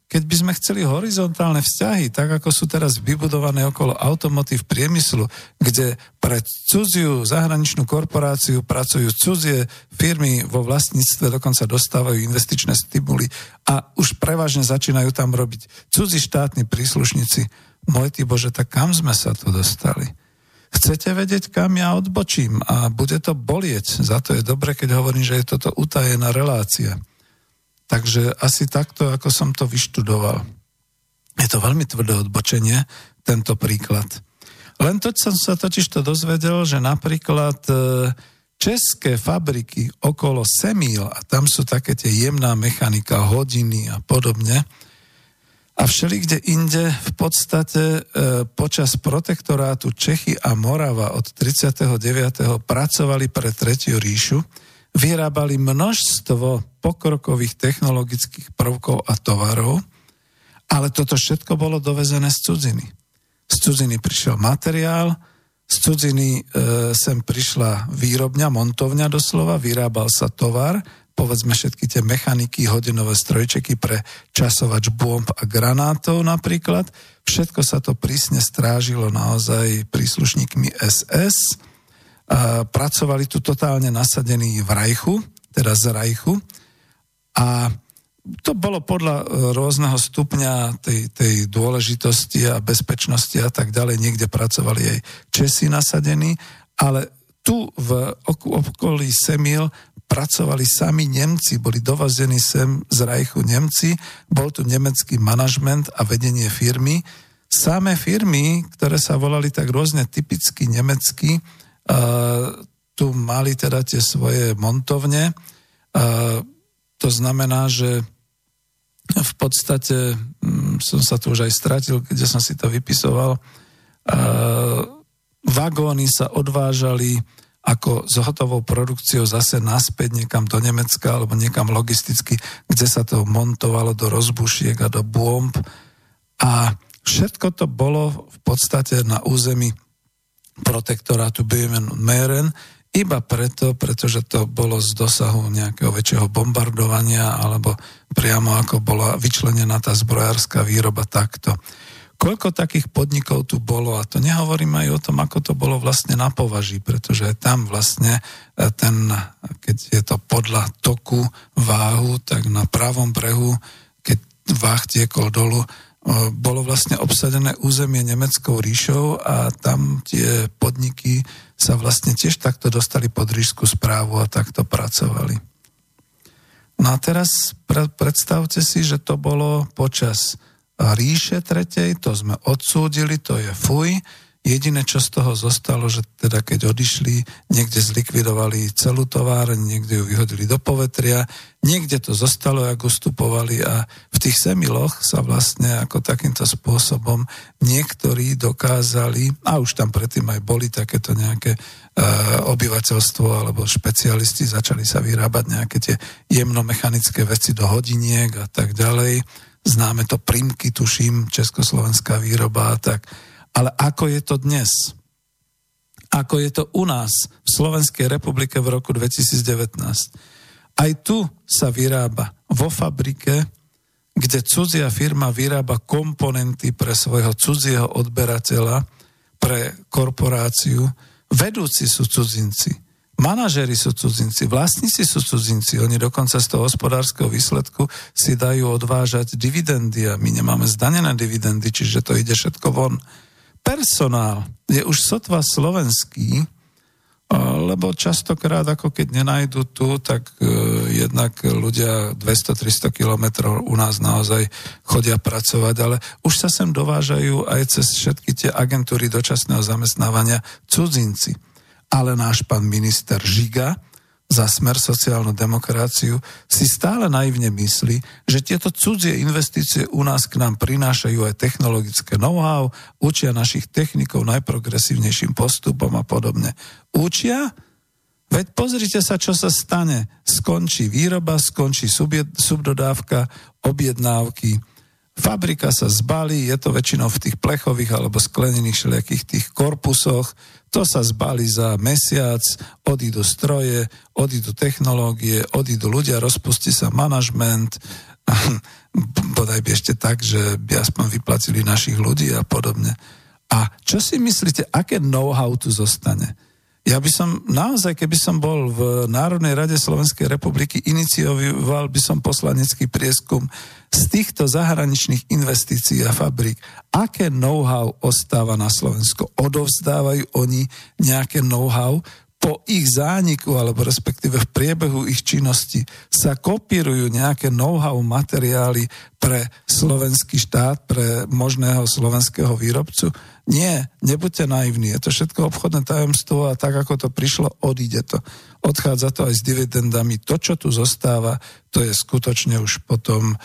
[SPEAKER 1] keď by sme chceli horizontálne vzťahy, tak ako sú teraz vybudované okolo automotív priemyslu, kde pre cudziu zahraničnú korporáciu pracujú cudzie firmy vo vlastníctve, dokonca dostávajú investičné stimuly a už prevažne začínajú tam robiť cudzí štátni príslušníci. Môj ty Bože, tak kam sme sa tu dostali? Chcete vedieť, kam ja odbočím a bude to bolieť. Za to je dobre, keď hovorím, že je toto utajená relácia. Takže asi takto, ako som to vyštudoval. Je to veľmi tvrdé odbočenie, tento príklad. Len to som sa totiž to dozvedel, že napríklad e, české fabriky okolo Semíl, a tam sú také tie jemná mechanika, hodiny a podobne, a všeli inde v podstate e, počas protektorátu Čechy a Morava od 39. pracovali pre Tretiu ríšu, vyrábali množstvo pokrokových technologických prvkov a tovarov, ale toto všetko bolo dovezené z cudziny. Z cudziny prišiel materiál, z cudziny e, sem prišla výrobňa, montovňa doslova, vyrábal sa tovar, povedzme všetky tie mechaniky, hodinové strojčeky pre časovač bomb a granátov napríklad. Všetko sa to prísne strážilo naozaj príslušníkmi SS, pracovali tu totálne nasadení v Rajchu, teda z Rajchu. A to bolo podľa e, rôzneho stupňa tej, tej dôležitosti a bezpečnosti a tak ďalej. Niekde pracovali aj Česi nasadení, ale tu v okolí Semil pracovali sami Nemci, boli dovazení sem z Rajchu Nemci, bol tu nemecký manažment a vedenie firmy. Samé firmy, ktoré sa volali tak rôzne typicky nemecky, tu mali teda tie svoje montovne. To znamená, že v podstate mm, som sa tu už aj stratil, kde som si to vypisoval. Vagóny sa odvážali ako s hotovou produkciou zase naspäť niekam do Nemecka alebo niekam logisticky, kde sa to montovalo do rozbušiek a do bomb. A všetko to bolo v podstate na území protektorátu Böhmen Mähren, iba preto, pretože to bolo z dosahu nejakého väčšieho bombardovania alebo priamo ako bola vyčlenená tá zbrojárska výroba takto. Koľko takých podnikov tu bolo a to nehovorím aj o tom, ako to bolo vlastne na považí, pretože tam vlastne e, ten, keď je to podľa toku váhu, tak na pravom brehu, keď váh tiekol dolu, bolo vlastne obsadené územie Nemeckou ríšou a tam tie podniky sa vlastne tiež takto dostali pod ríšku správu a takto pracovali. No a teraz predstavte si, že to bolo počas ríše tretej, to sme odsúdili, to je fuj, Jediné, čo z toho zostalo, že teda keď odišli, niekde zlikvidovali celú továreň, niekde ju vyhodili do povetria, niekde to zostalo, ako ustupovali a v tých semiloch sa vlastne ako takýmto spôsobom niektorí dokázali, a už tam predtým aj boli takéto nejaké uh, obyvateľstvo alebo špecialisti, začali sa vyrábať nejaké tie jemnomechanické veci do hodiniek a tak ďalej. Známe to primky, tuším, československá výroba tak ale ako je to dnes? Ako je to u nás v Slovenskej republike v roku 2019? Aj tu sa vyrába vo fabrike, kde cudzia firma vyrába komponenty pre svojho cudzieho odberateľa, pre korporáciu. Vedúci sú cudzinci, manažeri sú cudzinci, vlastníci sú cudzinci. Oni dokonca z toho hospodárskeho výsledku si dajú odvážať dividendy a my nemáme zdanené dividendy, čiže to ide všetko von personál je už sotva slovenský, lebo častokrát, ako keď nenajdu tu, tak e, jednak ľudia 200-300 kilometrov u nás naozaj chodia pracovať, ale už sa sem dovážajú aj cez všetky tie agentúry dočasného zamestnávania cudzinci. Ale náš pán minister Žiga, za smer sociálnu demokraciu si stále naivne myslí, že tieto cudzie investície u nás k nám prinášajú aj technologické know-how, učia našich technikov najprogresívnejším postupom a podobne. Učia? Veď pozrite sa, čo sa stane. Skončí výroba, skončí subdodávka, objednávky, Fabrika sa zbalí, je to väčšinou v tých plechových alebo sklenených všelijakých tých korpusoch, to sa zbalí za mesiac, odídu stroje, odídu technológie, odídu ľudia, rozpustí sa manažment bodaj by ešte tak, že by aspoň vyplatili našich ľudí a podobne. A čo si myslíte, aké know-how tu zostane? Ja by som naozaj, keby som bol v Národnej rade Slovenskej republiky, inicioval by som poslanecký prieskum z týchto zahraničných investícií a fabrík. Aké know-how ostáva na Slovensku? Odovzdávajú oni nejaké know-how? po ich zániku, alebo respektíve v priebehu ich činnosti sa kopírujú nejaké know-how materiály pre slovenský štát, pre možného slovenského výrobcu. Nie, nebuďte naivní, je to všetko obchodné tajomstvo a tak, ako to prišlo, odíde to. Odchádza to aj s dividendami. To, čo tu zostáva, to je skutočne už potom,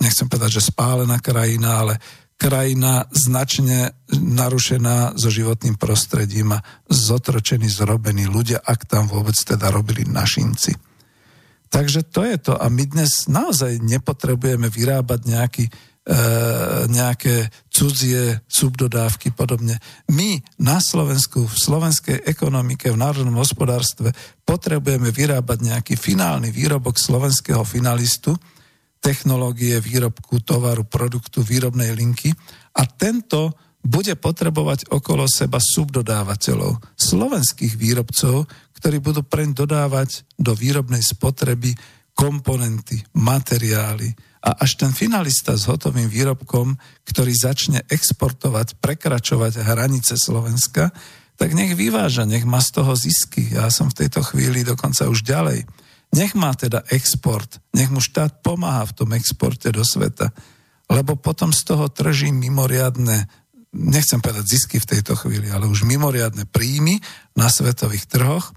[SPEAKER 1] nechcem povedať, že spálená krajina, ale krajina značne narušená so životným prostredím a zotročení, zrobení ľudia, ak tam vôbec teda robili našinci. Takže to je to. A my dnes naozaj nepotrebujeme vyrábať nejaký, nejaké cudzie subdodávky podobne. My na Slovensku, v slovenskej ekonomike, v národnom hospodárstve potrebujeme vyrábať nejaký finálny výrobok slovenského finalistu, technológie výrobku, tovaru, produktu, výrobnej linky a tento bude potrebovať okolo seba subdodávateľov, slovenských výrobcov, ktorí budú preň dodávať do výrobnej spotreby komponenty, materiály a až ten finalista s hotovým výrobkom, ktorý začne exportovať, prekračovať hranice Slovenska, tak nech vyváža, nech má z toho zisky. Ja som v tejto chvíli dokonca už ďalej. Nech má teda export, nech mu štát pomáha v tom exporte do sveta, lebo potom z toho trží mimoriadne, nechcem povedať zisky v tejto chvíli, ale už mimoriadne príjmy na svetových trhoch,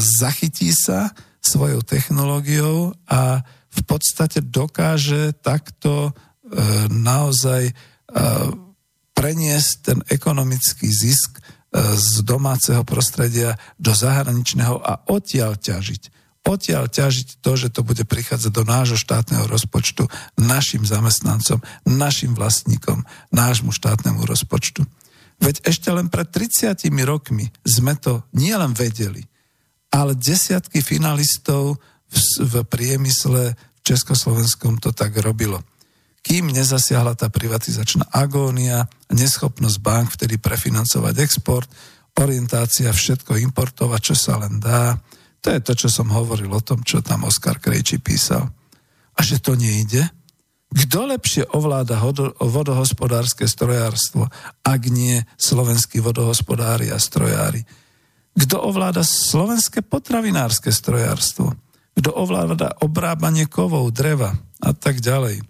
[SPEAKER 1] zachytí sa svojou technológiou a v podstate dokáže takto e, naozaj e, preniesť ten ekonomický zisk e, z domáceho prostredia do zahraničného a odtiaľ ťažiť odtiaľ ťažiť to, že to bude prichádzať do nášho štátneho rozpočtu našim zamestnancom, našim vlastníkom, nášmu štátnemu rozpočtu. Veď ešte len pred 30 rokmi sme to nielen vedeli, ale desiatky finalistov v, v priemysle v Československom to tak robilo. Kým nezasiahla tá privatizačná agónia, neschopnosť bank vtedy prefinancovať export, orientácia všetko importovať, čo sa len dá, to je to, čo som hovoril o tom, čo tam Oskar Krejči písal. A že to nejde? Kto lepšie ovláda vodohospodárske strojárstvo, ak nie slovenskí vodohospodári a strojári? Kto ovláda slovenské potravinárske strojárstvo? Kto ovláda obrábanie kovov, dreva a tak ďalej?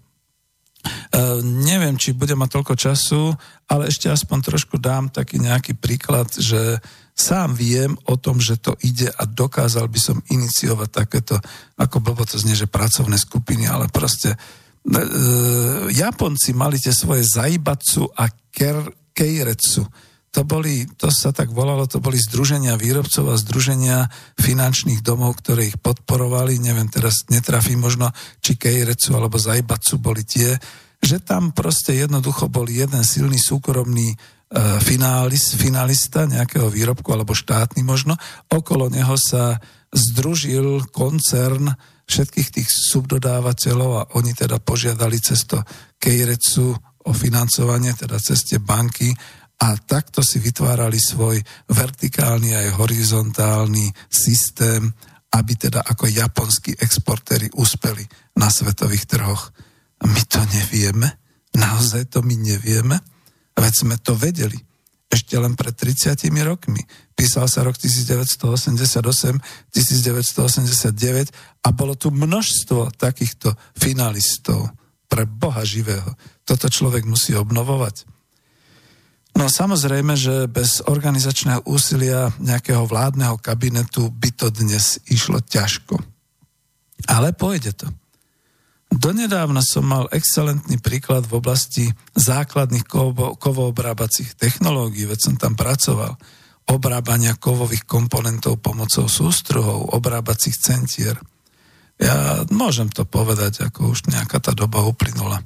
[SPEAKER 1] Uh, neviem, či bude mať toľko času, ale ešte aspoň trošku dám taký nejaký príklad, že sám viem o tom, že to ide a dokázal by som iniciovať takéto, ako blbo to znie, že pracovné skupiny, ale proste e, Japonci mali tie svoje Zaibatsu a ker, Keiretsu. To, boli, to sa tak volalo, to boli združenia výrobcov a združenia finančných domov, ktoré ich podporovali. Neviem, teraz netrafí možno, či Keiretsu alebo Zaibatsu boli tie, že tam proste jednoducho bol jeden silný súkromný E, finális, finalista nejakého výrobku, alebo štátny možno. Okolo neho sa združil koncern všetkých tých subdodávateľov a oni teda požiadali cez to Kejrecu o financovanie, teda cez tie banky a takto si vytvárali svoj vertikálny aj horizontálny systém, aby teda ako japonskí exportéry uspeli na svetových trhoch. My to nevieme, naozaj to my nevieme. Veď sme to vedeli. Ešte len pred 30 rokmi. Písal sa rok 1988, 1989 a bolo tu množstvo takýchto finalistov pre Boha živého. Toto človek musí obnovovať. No samozrejme, že bez organizačného úsilia nejakého vládneho kabinetu by to dnes išlo ťažko. Ale pôjde to. Donedávna som mal excelentný príklad v oblasti základných kovo, kovoobrábacích technológií, veď som tam pracoval. Obrábania kovových komponentov pomocou sústruhov, obrábacích centier. Ja môžem to povedať, ako už nejaká tá doba uplynula.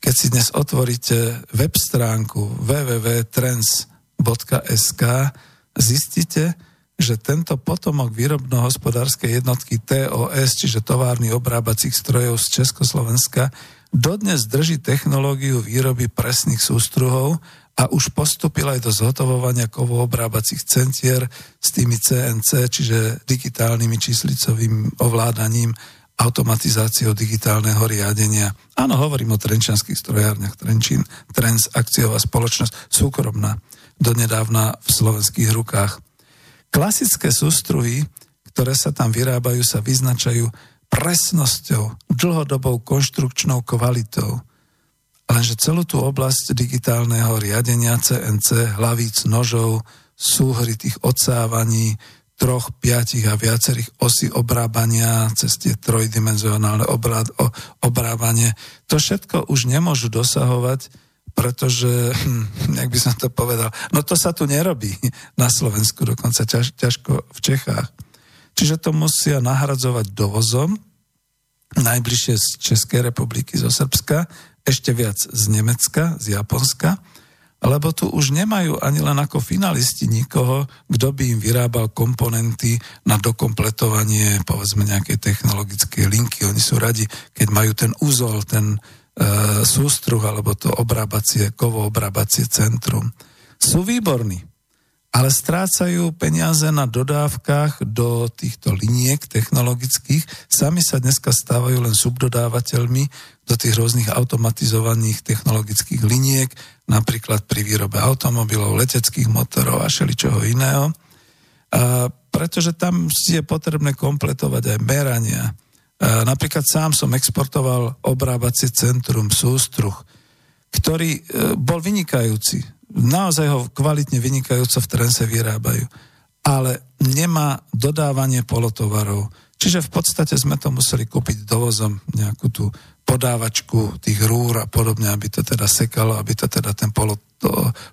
[SPEAKER 1] Keď si dnes otvoríte web stránku www.trends.sk, zistíte, že tento potomok výrobno-hospodárskej jednotky TOS, čiže továrny obrábacích strojov z Československa, dodnes drží technológiu výroby presných sústruhov a už postupil aj do zhotovovania kovoobrábacích centier s tými CNC, čiže digitálnymi číslicovým ovládaním, automatizáciou digitálneho riadenia. Áno, hovorím o trenčanských strojárniach. Trenčín, Trends, akciová spoločnosť, súkromná, donedávna v slovenských rukách. Klasické sústruhy, ktoré sa tam vyrábajú, sa vyznačajú presnosťou, dlhodobou konštrukčnou kvalitou. Lenže celú tú oblasť digitálneho riadenia CNC, hlavíc, nožov, súhry tých odsávaní, troch, piatich a viacerých osí obrábania cez tie trojdimenzionálne obrábanie. To všetko už nemôžu dosahovať pretože, hm, jak by som to povedal, no to sa tu nerobí na Slovensku, dokonca ťaž, ťažko v Čechách. Čiže to musia nahradzovať dovozom, najbližšie z Českej republiky, zo Srbska, ešte viac z Nemecka, z Japonska, lebo tu už nemajú ani len ako finalisti nikoho, kto by im vyrábal komponenty na dokompletovanie povedzme nejakej technologickej linky. Oni sú radi, keď majú ten úzol, ten, E, sústruh alebo to obrábacie, kovo obrábacie centrum. Sú výborní, ale strácajú peniaze na dodávkach do týchto liniek technologických. Sami sa dneska stávajú len subdodávateľmi do tých rôznych automatizovaných technologických liniek, napríklad pri výrobe automobilov, leteckých motorov a všeličoho iného. A pretože tam je potrebné kompletovať aj merania, E, napríklad sám som exportoval obrábacie centrum sústruh, ktorý e, bol vynikajúci. Naozaj ho kvalitne vynikajúco v Trense vyrábajú. Ale nemá dodávanie polotovarov. Čiže v podstate sme to museli kúpiť dovozom nejakú tú podávačku tých rúr a podobne, aby to teda sekalo, aby to teda ten polo, to,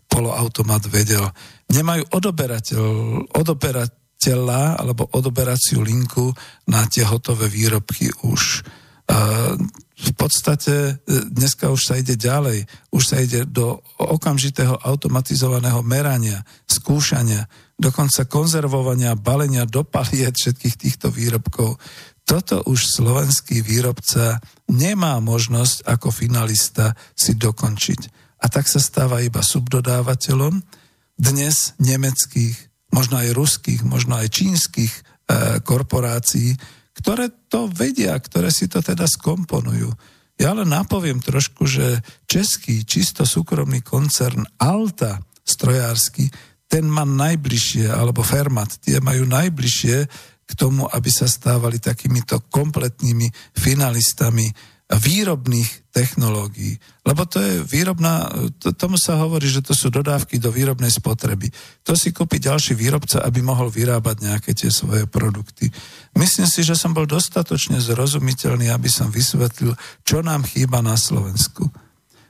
[SPEAKER 1] poloautomat vedel. Nemajú odoberateľ, odoberať, tela alebo odoberaciu linku na tie hotové výrobky už. V podstate e, dneska už sa ide ďalej, už sa ide do okamžitého automatizovaného merania, skúšania, dokonca konzervovania, balenia do paliet všetkých týchto výrobkov. Toto už slovenský výrobca nemá možnosť ako finalista si dokončiť. A tak sa stáva iba subdodávateľom dnes nemeckých možno aj ruských, možno aj čínskych e, korporácií, ktoré to vedia, ktoré si to teda skomponujú. Ja len napoviem trošku, že český čisto súkromný koncern Alta strojársky, ten má najbližšie, alebo Fermat, tie majú najbližšie k tomu, aby sa stávali takýmito kompletnými finalistami výrobných technológií. Lebo to je výrobná, to, tomu sa hovorí, že to sú dodávky do výrobnej spotreby. To si kúpi ďalší výrobca, aby mohol vyrábať nejaké tie svoje produkty. Myslím si, že som bol dostatočne zrozumiteľný, aby som vysvetlil, čo nám chýba na Slovensku.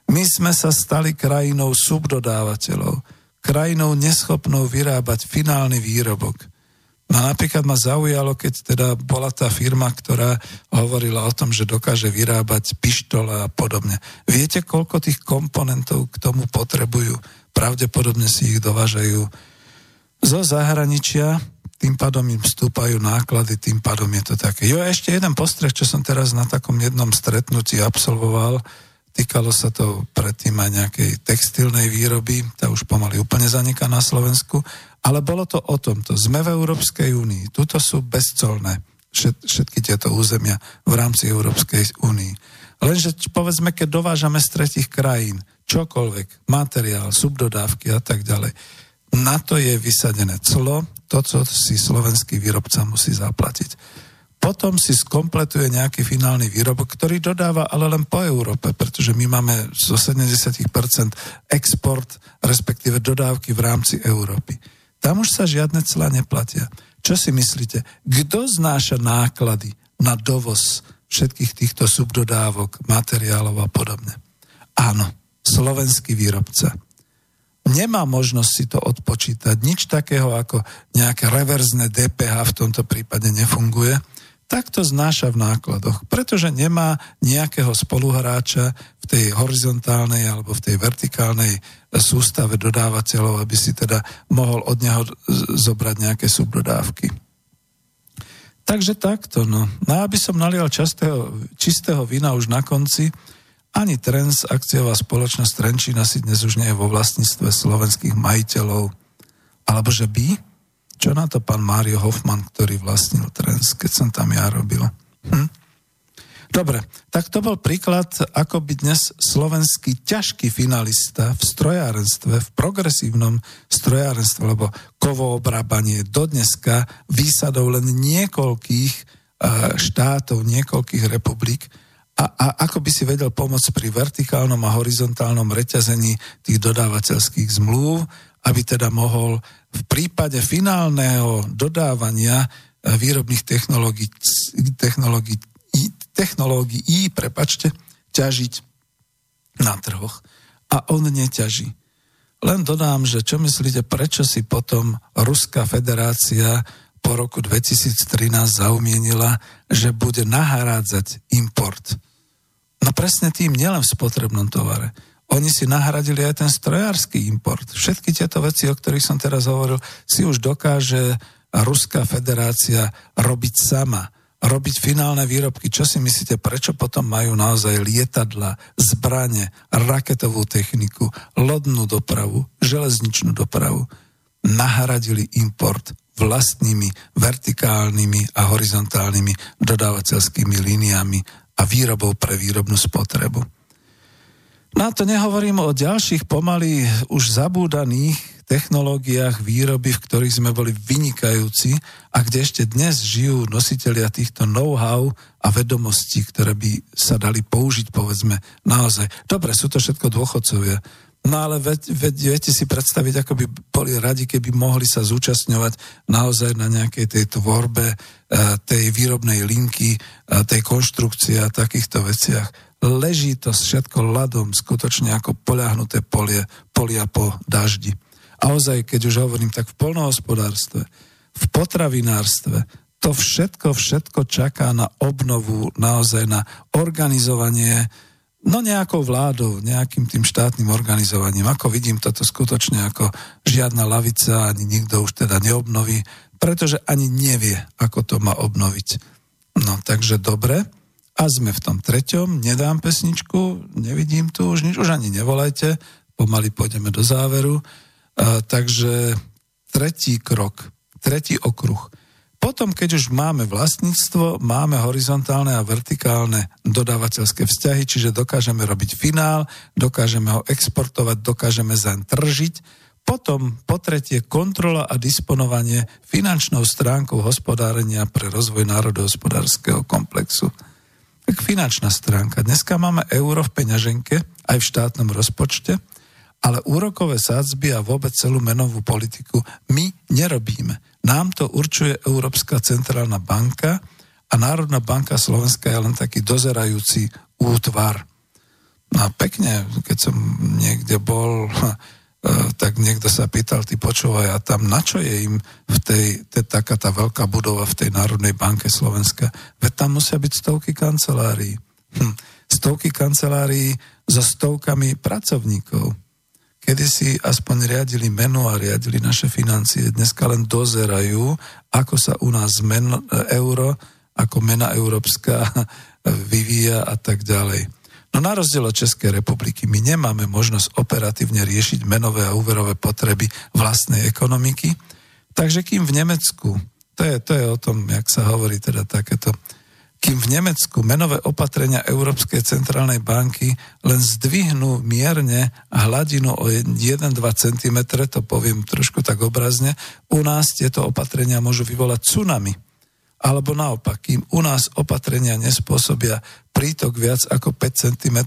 [SPEAKER 1] My sme sa stali krajinou subdodávateľov, krajinou neschopnou vyrábať finálny výrobok. No napríklad ma zaujalo, keď teda bola tá firma, ktorá hovorila o tom, že dokáže vyrábať pištole a podobne. Viete, koľko tých komponentov k tomu potrebujú? Pravdepodobne si ich dovážajú zo zahraničia, tým pádom im vstúpajú náklady, tým pádom je to také. Jo, ešte jeden postreh, čo som teraz na takom jednom stretnutí absolvoval, týkalo sa to predtým aj nejakej textilnej výroby, tá už pomaly úplne zaniká na Slovensku, ale bolo to o tomto. Sme v Európskej únii. Tuto sú bezcolné všetky tieto územia v rámci Európskej únii. Lenže povedzme, keď dovážame z tretich krajín čokoľvek, materiál, subdodávky a tak ďalej, na to je vysadené clo, to, co si slovenský výrobca musí zaplatiť. Potom si skompletuje nejaký finálny výrobok, ktorý dodáva ale len po Európe, pretože my máme zo 70% export, respektíve dodávky v rámci Európy. Tam už sa žiadne cla neplatia. Čo si myslíte? Kto znáša náklady na dovoz všetkých týchto subdodávok, materiálov a podobne? Áno, slovenský výrobca. Nemá možnosť si to odpočítať. Nič takého ako nejaké reverzné DPH v tomto prípade nefunguje. Tak to znáša v nákladoch, pretože nemá nejakého spoluhráča v tej horizontálnej alebo v tej vertikálnej sústave dodávateľov, aby si teda mohol od neho zobrať nejaké subdodávky. Takže takto, no. No aby som nalial častého, čistého vína už na konci, ani Trends, akciová spoločnosť Trenčína si dnes už nie je vo vlastníctve slovenských majiteľov. Alebo že by? Čo na to pán Mário Hoffman, ktorý vlastnil Trends, keď som tam ja robil? Hm? Dobre, tak to bol príklad, ako by dnes slovenský ťažký finalista v strojárenstve, v progresívnom strojárenstve, lebo kovoobrábanie do dneska výsadou len niekoľkých štátov, niekoľkých republik, a, a ako by si vedel pomôcť pri vertikálnom a horizontálnom reťazení tých dodávateľských zmluv, aby teda mohol v prípade finálneho dodávania eh, výrobných technológií, technológií, technológií prepačte, ťažiť na trhoch. A on neťaží. Len dodám, že čo myslíte, prečo si potom Ruská federácia po roku 2013 zaumienila, že bude nahrádzať import. No presne tým, nielen v spotrebnom tovare oni si nahradili aj ten strojársky import. Všetky tieto veci, o ktorých som teraz hovoril, si už dokáže Ruská federácia robiť sama. Robiť finálne výrobky. Čo si myslíte, prečo potom majú naozaj lietadla, zbranie, raketovú techniku, lodnú dopravu, železničnú dopravu? Nahradili import vlastnými vertikálnymi a horizontálnymi dodávateľskými líniami a výrobou pre výrobnú spotrebu. No a to nehovorím o ďalších pomaly už zabúdaných technológiách výroby, v ktorých sme boli vynikajúci a kde ešte dnes žijú nositeľia týchto know-how a vedomostí, ktoré by sa dali použiť, povedzme, naozaj. Dobre, sú to všetko dôchodcovia, No ale veď, veď, viete si predstaviť, ako by boli radi, keby mohli sa zúčastňovať naozaj na nejakej tej tvorbe, e, tej výrobnej linky, e, tej konštrukcie a takýchto veciach leží to všetko ľadom, skutočne ako poľahnuté polie, polia po daždi. A ozaj, keď už hovorím, tak v polnohospodárstve, v potravinárstve, to všetko, všetko čaká na obnovu, naozaj na organizovanie, no nejakou vládou, nejakým tým štátnym organizovaním. Ako vidím, toto skutočne ako žiadna lavica, ani nikto už teda neobnoví, pretože ani nevie, ako to má obnoviť. No, takže dobre. A sme v tom treťom, nedám pesničku, nevidím tu už nič, už ani nevolajte, pomaly pôjdeme do záveru. A, takže tretí krok, tretí okruh. Potom, keď už máme vlastníctvo, máme horizontálne a vertikálne dodávateľské vzťahy, čiže dokážeme robiť finál, dokážeme ho exportovať, dokážeme zaň tržiť. Potom, po tretie, kontrola a disponovanie finančnou stránkou hospodárenia pre rozvoj národohospodárskeho komplexu tak finančná stránka. Dneska máme euro v peňaženke, aj v štátnom rozpočte, ale úrokové sádzby a vôbec celú menovú politiku my nerobíme. Nám to určuje Európska centrálna banka a Národná banka Slovenska je len taký dozerajúci útvar. No a pekne, keď som niekde bol, tak niekto sa pýtal, ty počúvaj, a tam na čo je im v tej, te, taká tá veľká budova v tej Národnej banke Slovenska? Veď tam musia byť stovky kancelárií. Hm. Stovky kancelárií so stovkami pracovníkov. Kedy si aspoň riadili menu a riadili naše financie, dneska len dozerajú, ako sa u nás men, euro, ako mena európska vyvíja a tak ďalej. No na rozdiel od Českej republiky my nemáme možnosť operatívne riešiť menové a úverové potreby vlastnej ekonomiky, takže kým v Nemecku, to je, to je o tom, jak sa hovorí teda takéto, kým v Nemecku menové opatrenia Európskej centrálnej banky len zdvihnú mierne hladinu o 1-2 cm, to poviem trošku tak obrazne, u nás tieto opatrenia môžu vyvolať tsunami alebo naopak, kým u nás opatrenia nespôsobia prítok viac ako 5 cm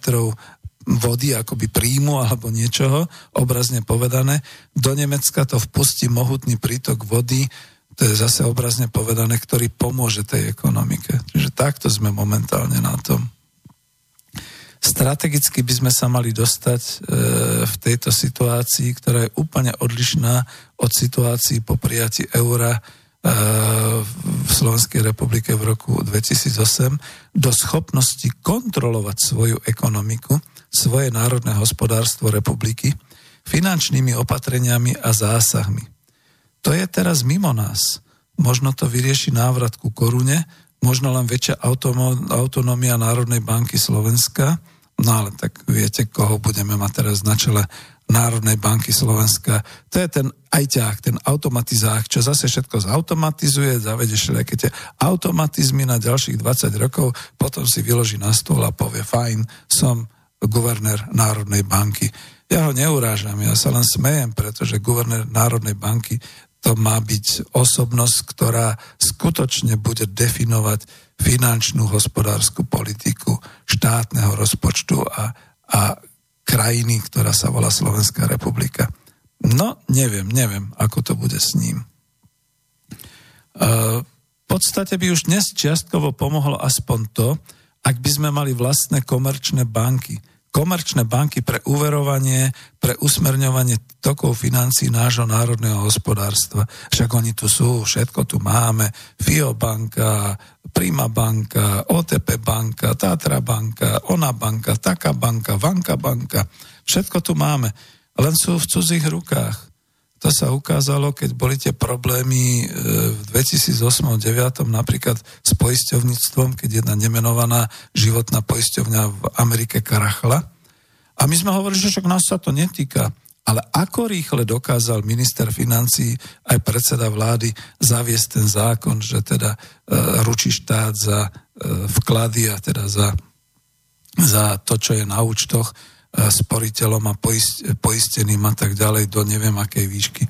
[SPEAKER 1] vody, akoby príjmu alebo niečoho, obrazne povedané, do Nemecka to vpustí mohutný prítok vody, to je zase obrazne povedané, ktorý pomôže tej ekonomike. Čiže takto sme momentálne na tom. Strategicky by sme sa mali dostať e, v tejto situácii, ktorá je úplne odlišná od situácií po prijati eura v Slovenskej republike v roku 2008 do schopnosti kontrolovať svoju ekonomiku, svoje národné hospodárstvo republiky finančnými opatreniami a zásahmi. To je teraz mimo nás. Možno to vyrieši návrat ku korune, možno len väčšia autonómia Národnej banky Slovenska, no ale tak viete, koho budeme mať teraz na čele Národnej banky Slovenska. To je ten ajťák, ten automatizák, čo zase všetko zautomatizuje, zavede všelijaké tie automatizmy na ďalších 20 rokov, potom si vyloží na stôl a povie, fajn, som guvernér Národnej banky. Ja ho neurážam, ja sa len smejem, pretože guvernér Národnej banky to má byť osobnosť, ktorá skutočne bude definovať finančnú hospodárskú politiku štátneho rozpočtu a, a krajiny, ktorá sa volá Slovenská republika. No, neviem, neviem, ako to bude s ním. Uh, v podstate by už dnes čiastkovo pomohlo aspoň to, ak by sme mali vlastné komerčné banky komerčné banky pre uverovanie, pre usmerňovanie tokov financí nášho národného hospodárstva. Však oni tu sú, všetko tu máme. FIO banka, Prima banka, OTP banka, Tatra banka, Ona banka, Taká banka, Vanka banka. Všetko tu máme. Len sú v cudzích rukách. To sa ukázalo, keď boli tie problémy e, v 2008-2009 napríklad s poisťovníctvom, keď jedna nemenovaná životná poisťovňa v Amerike karachla. A my sme hovorili, že však nás sa to netýka. Ale ako rýchle dokázal minister financí aj predseda vlády zaviesť ten zákon, že teda e, ručí štát za e, vklady a teda za, za to, čo je na účtoch sporiteľom a poisteným a tak ďalej do neviem akej výšky.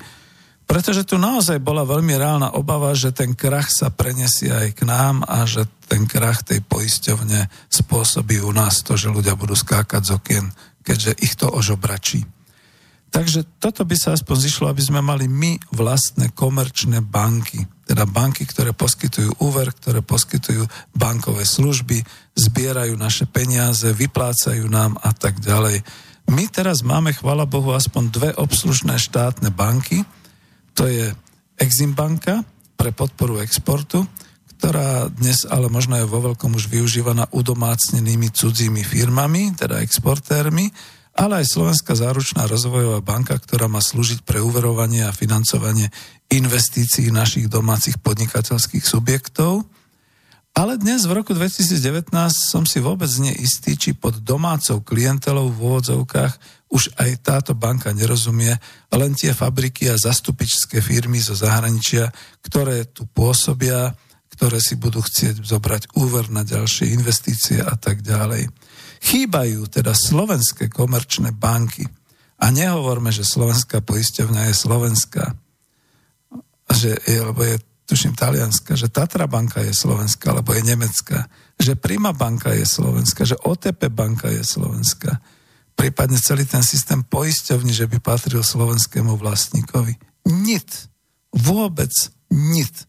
[SPEAKER 1] Pretože tu naozaj bola veľmi reálna obava, že ten krach sa prenesie aj k nám a že ten krach tej poisťovne spôsobí u nás to, že ľudia budú skákať z okien, keďže ich to ožobračí. Takže toto by sa aspoň zišlo, aby sme mali my vlastné komerčné banky, teda banky, ktoré poskytujú úver, ktoré poskytujú bankové služby, zbierajú naše peniaze, vyplácajú nám a tak ďalej. My teraz máme, chvala Bohu, aspoň dve obslužné štátne banky. To je Exim banka pre podporu exportu, ktorá dnes ale možno je vo veľkom už využívaná udomácnenými cudzími firmami, teda exportérmi, ale aj Slovenská záručná rozvojová banka, ktorá má slúžiť pre uverovanie a financovanie investícií našich domácich podnikateľských subjektov. Ale dnes v roku 2019 som si vôbec neistý, či pod domácou klientelou v úvodzovkách už aj táto banka nerozumie, len tie fabriky a zastupičské firmy zo zahraničia, ktoré tu pôsobia, ktoré si budú chcieť zobrať úver na ďalšie investície a tak ďalej. Chýbajú teda slovenské komerčné banky. A nehovorme, že slovenská poisťovňa je slovenská, že je, lebo je tuším talianska, že Tatra banka je slovenská, alebo je nemecká, že Prima banka je slovenská, že OTP banka je slovenská, prípadne celý ten systém poisťovní, že by patril slovenskému vlastníkovi. Nit. Vôbec nit.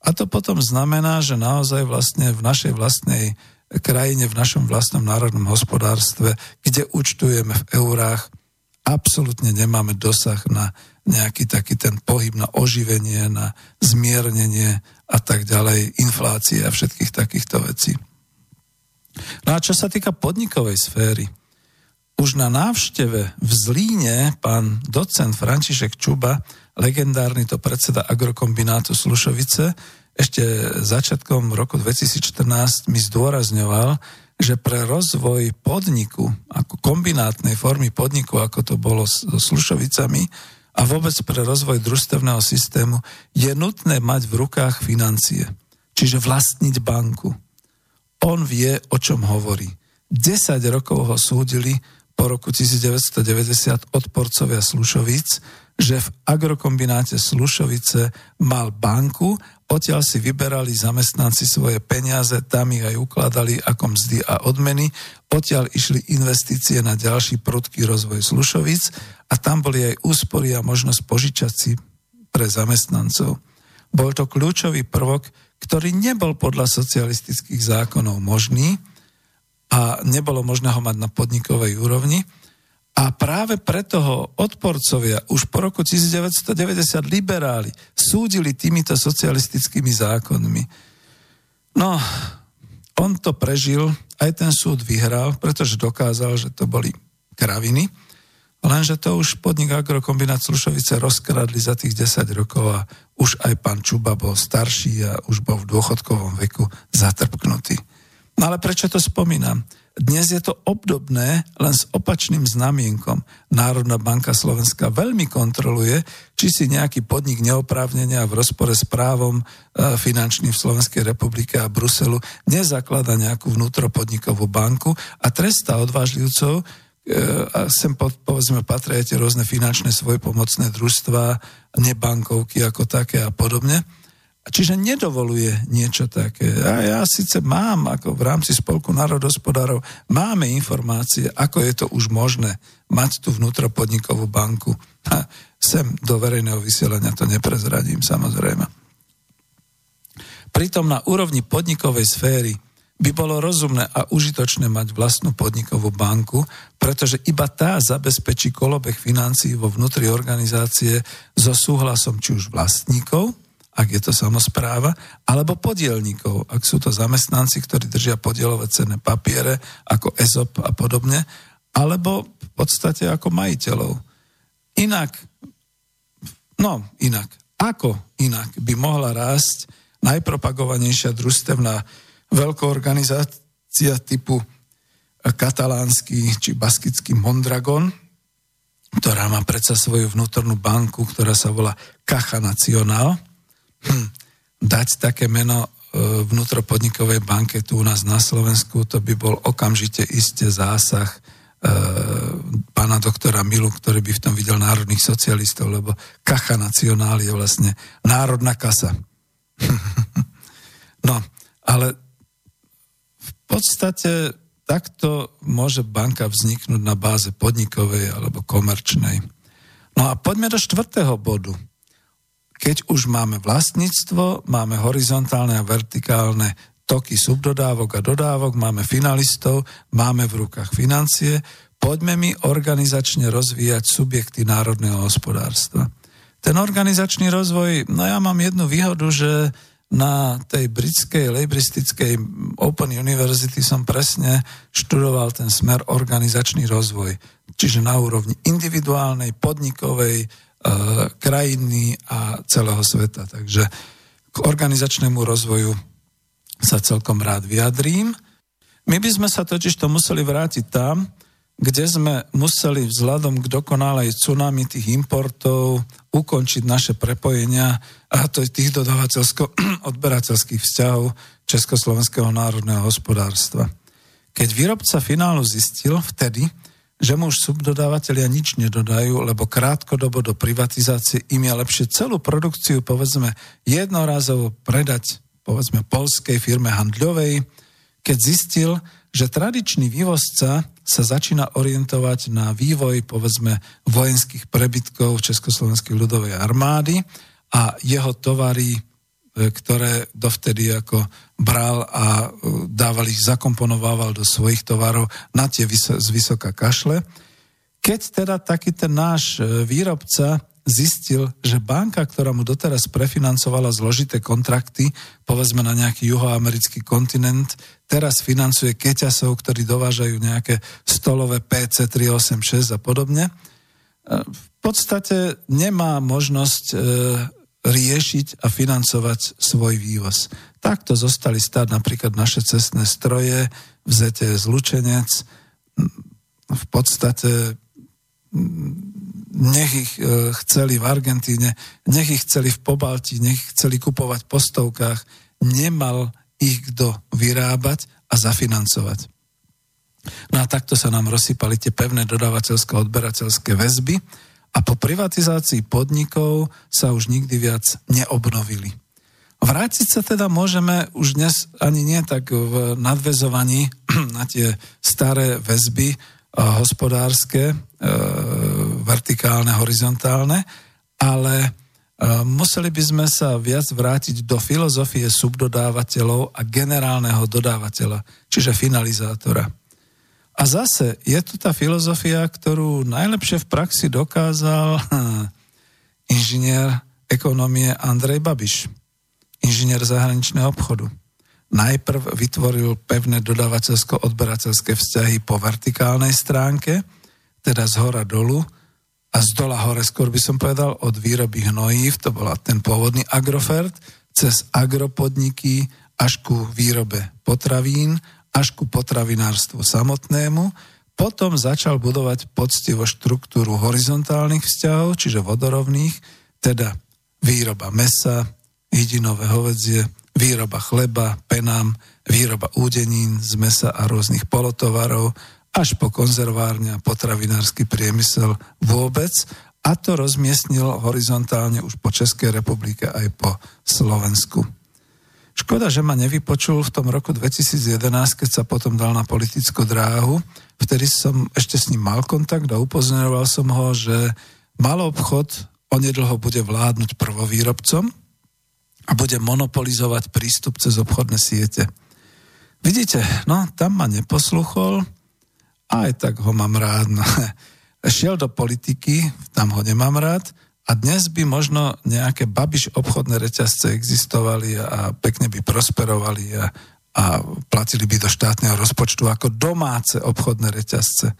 [SPEAKER 1] A to potom znamená, že naozaj vlastne v našej vlastnej krajine, v našom vlastnom národnom hospodárstve, kde účtujeme v eurách, absolútne nemáme dosah na nejaký taký ten pohyb na oživenie, na zmiernenie a tak ďalej, inflácie a všetkých takýchto vecí. No a čo sa týka podnikovej sféry, už na návšteve v Zlíne pán docent František Čuba, legendárny to predseda agrokombinátu Slušovice, ešte začiatkom roku 2014 mi zdôrazňoval, že pre rozvoj podniku, ako kombinátnej formy podniku, ako to bolo so Slušovicami, a vôbec pre rozvoj družstevného systému je nutné mať v rukách financie, čiže vlastniť banku. On vie, o čom hovorí. 10 rokov ho súdili po roku 1990 odporcovia Slušovic, že v agrokombináte Slušovice mal banku Odtiaľ si vyberali zamestnanci svoje peniaze, tam ich aj ukladali ako mzdy a odmeny. Odtiaľ išli investície na ďalší prudký rozvoj Slušovic a tam boli aj úspory a možnosť požičať si pre zamestnancov. Bol to kľúčový prvok, ktorý nebol podľa socialistických zákonov možný a nebolo možné ho mať na podnikovej úrovni. A práve preto ho odporcovia už po roku 1990 liberáli súdili týmito socialistickými zákonmi. No, on to prežil, aj ten súd vyhral, pretože dokázal, že to boli kraviny, lenže to už podnik Agrokombinát Slušovice rozkradli za tých 10 rokov a už aj pán Čuba bol starší a už bol v dôchodkovom veku zatrpknutý. No ale prečo to spomínam? Dnes je to obdobné, len s opačným znamienkom. Národná banka Slovenska veľmi kontroluje, či si nejaký podnik neoprávnenia v rozpore s právom e, finančným v Slovenskej republike a Bruselu nezaklada nejakú vnútropodnikovú banku a trestá odvážlivcov, e, a sem povedzme patria tie rôzne finančné svojpomocné družstva, nebankovky ako také a podobne. Čiže nedovoluje niečo také. A ja síce mám, ako v rámci Spolku národospodárov, máme informácie, ako je to už možné mať tú vnútropodnikovú banku. A sem do verejného vysielania to neprezradím, samozrejme. Pritom na úrovni podnikovej sféry by bolo rozumné a užitočné mať vlastnú podnikovú banku, pretože iba tá zabezpečí kolobeh financií vo vnútri organizácie so súhlasom či už vlastníkov, ak je to samozpráva, alebo podielníkov, ak sú to zamestnanci, ktorí držia podielové cenné papiere, ako ESOP a podobne, alebo v podstate ako majiteľov. Inak, no inak, ako inak by mohla rásť najpropagovanejšia družstevná veľkoorganizácia typu katalánsky či baskický Mondragon, ktorá má predsa svoju vnútornú banku, ktorá sa volá Caja Nacional, hm, dať také meno e, vnútropodnikovej banke tu u nás na Slovensku, to by bol okamžite isté zásah e, pána doktora Milu, ktorý by v tom videl národných socialistov, lebo kacha nacionál je vlastne národná kasa. no, ale v podstate takto môže banka vzniknúť na báze podnikovej alebo komerčnej. No a poďme do štvrtého bodu – keď už máme vlastníctvo, máme horizontálne a vertikálne toky subdodávok a dodávok, máme finalistov, máme v rukách financie, poďme mi organizačne rozvíjať subjekty národného hospodárstva. Ten organizačný rozvoj, no ja mám jednu výhodu, že na tej britskej lejbristickej Open University som presne študoval ten smer organizačný rozvoj. Čiže na úrovni individuálnej, podnikovej, krajiny a celého sveta. Takže k organizačnému rozvoju sa celkom rád vyjadrím. My by sme sa totiž to museli vrátiť tam, kde sme museli vzhľadom k dokonalej tsunami tých importov ukončiť naše prepojenia a to tých dodávateľsko-odberateľských vzťahov Československého národného hospodárstva. Keď výrobca finálu zistil vtedy, že mu už subdodávateľia nič nedodajú, lebo krátkodobo do privatizácie im je lepšie celú produkciu, povedzme, jednorázovo predať, povedzme, polskej firme handľovej, keď zistil, že tradičný vývozca sa začína orientovať na vývoj, povedzme, vojenských prebytkov Československej ľudovej armády a jeho tovary ktoré dovtedy ako bral a e, dával ich, zakomponovával do svojich tovarov na tie z vysoká kašle. Keď teda taký ten náš e, výrobca zistil, že banka, ktorá mu doteraz prefinancovala zložité kontrakty, povedzme na nejaký juhoamerický kontinent, teraz financuje keťasov, ktorí dovážajú nejaké stolové PC 386 a podobne, v podstate nemá možnosť riešiť a financovať svoj vývoz. Takto zostali stáť napríklad naše cestné stroje, vzete zlučenec, v podstate nech ich e, chceli v Argentíne, nech ich chceli v Pobalti, nech ich chceli kupovať po stovkách, nemal ich kto vyrábať a zafinancovať. No a takto sa nám rozsypali tie pevné dodávateľsko-odberateľské väzby, a po privatizácii podnikov sa už nikdy viac neobnovili. Vrátiť sa teda môžeme už dnes ani nie tak v nadvezovaní na tie staré väzby hospodárske, e, vertikálne, horizontálne, ale e, museli by sme sa viac vrátiť do filozofie subdodávateľov a generálneho dodávateľa, čiže finalizátora. A zase je tu tá filozofia, ktorú najlepšie v praxi dokázal inžinier ekonomie Andrej Babiš, inžinier zahraničného obchodu. Najprv vytvoril pevné dodávateľsko-odberateľské vzťahy po vertikálnej stránke, teda z hora dolu, a z dola hore, skôr by som povedal, od výroby hnojív, to bola ten pôvodný agrofert, cez agropodniky až ku výrobe potravín, až ku potravinárstvu samotnému. Potom začal budovať poctivo štruktúru horizontálnych vzťahov, čiže vodorovných, teda výroba mesa, hydinové hovedzie, výroba chleba, penám, výroba údenín z mesa a rôznych polotovarov, až po konzervárne a potravinársky priemysel vôbec a to rozmiestnil horizontálne už po Českej republike aj po Slovensku. Škoda, že ma nevypočul v tom roku 2011, keď sa potom dal na politickú dráhu. Vtedy som ešte s ním mal kontakt a upozorňoval som ho, že mal obchod onedlho bude vládnuť prvovýrobcom a bude monopolizovať prístup cez obchodné siete. Vidíte, no tam ma neposluchol, aj tak ho mám rád. No. Šiel do politiky, tam ho nemám rád, a dnes by možno nejaké babiš obchodné reťazce existovali a pekne by prosperovali a, a platili by do štátneho rozpočtu ako domáce obchodné reťazce.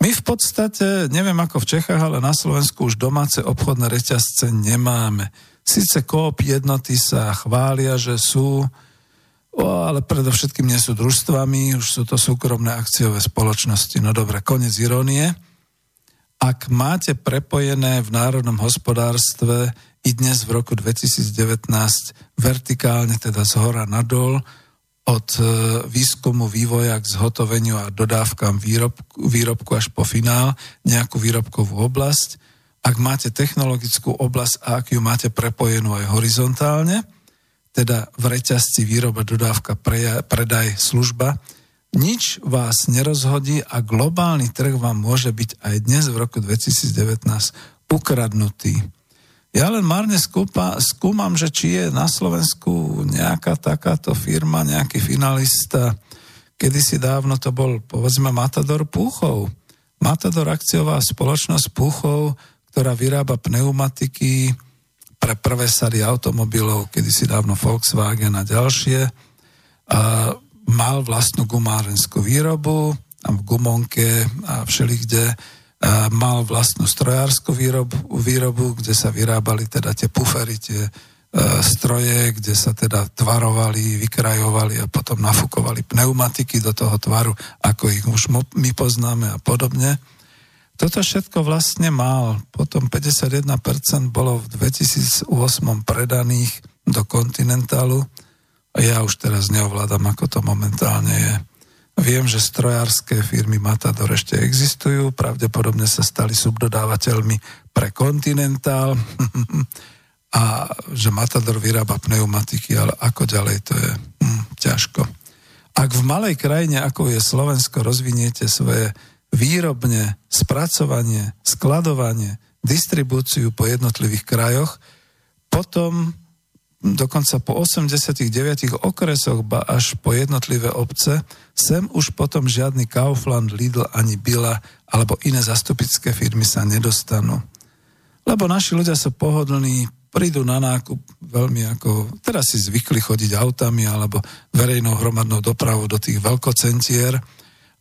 [SPEAKER 1] My v podstate, neviem ako v Čechách, ale na Slovensku už domáce obchodné reťazce nemáme. Sice koop jednoty sa chvália, že sú, O, ale predovšetkým nie sú družstvami, už sú to súkromné akciové spoločnosti. No dobre, konec irónie. Ak máte prepojené v národnom hospodárstve i dnes v roku 2019 vertikálne, teda z hora nadol, od e, výskumu, vývoja k zhotoveniu a dodávkam výrobku, výrobku až po finál, nejakú výrobkovú oblasť, ak máte technologickú oblasť a ak ju máte prepojenú aj horizontálne, teda v reťazci výroba, dodávka, predaj, služba, nič vás nerozhodí a globálny trh vám môže byť aj dnes v roku 2019 ukradnutý. Ja len márne skúpa, skúmam, že či je na Slovensku nejaká takáto firma, nejaký finalista. Kedysi dávno to bol, povedzme, Matador Púchov. Matador akciová spoločnosť Púchov, ktorá vyrába pneumatiky, pre prvé sady automobilov, kedysi dávno Volkswagen a ďalšie. A mal vlastnú gumárenskú výrobu a v Gumonke a všelikde a mal vlastnú strojárskú výrobu, výrobu, kde sa vyrábali teda tie pufery, tie e, stroje, kde sa teda tvarovali, vykrajovali a potom nafúkovali pneumatiky do toho tvaru, ako ich už my poznáme a podobne. Toto všetko vlastne mal. Potom 51% bolo v 2008 predaných do kontinentálu ja už teraz neovládam, ako to momentálne je. Viem, že strojárske firmy Matador ešte existujú, pravdepodobne sa stali subdodávateľmi pre Continental a že Matador vyrába pneumatiky, ale ako ďalej to je hm, ťažko. Ak v malej krajine, ako je Slovensko, rozviniete svoje výrobne, spracovanie, skladovanie, distribúciu po jednotlivých krajoch, potom dokonca po 89 okresoch, ba až po jednotlivé obce, sem už potom žiadny Kaufland, Lidl ani Bila alebo iné zastupické firmy sa nedostanú. Lebo naši ľudia sú pohodlní, prídu na nákup veľmi ako, teraz si zvykli chodiť autami alebo verejnou hromadnou dopravou do tých veľkocentier,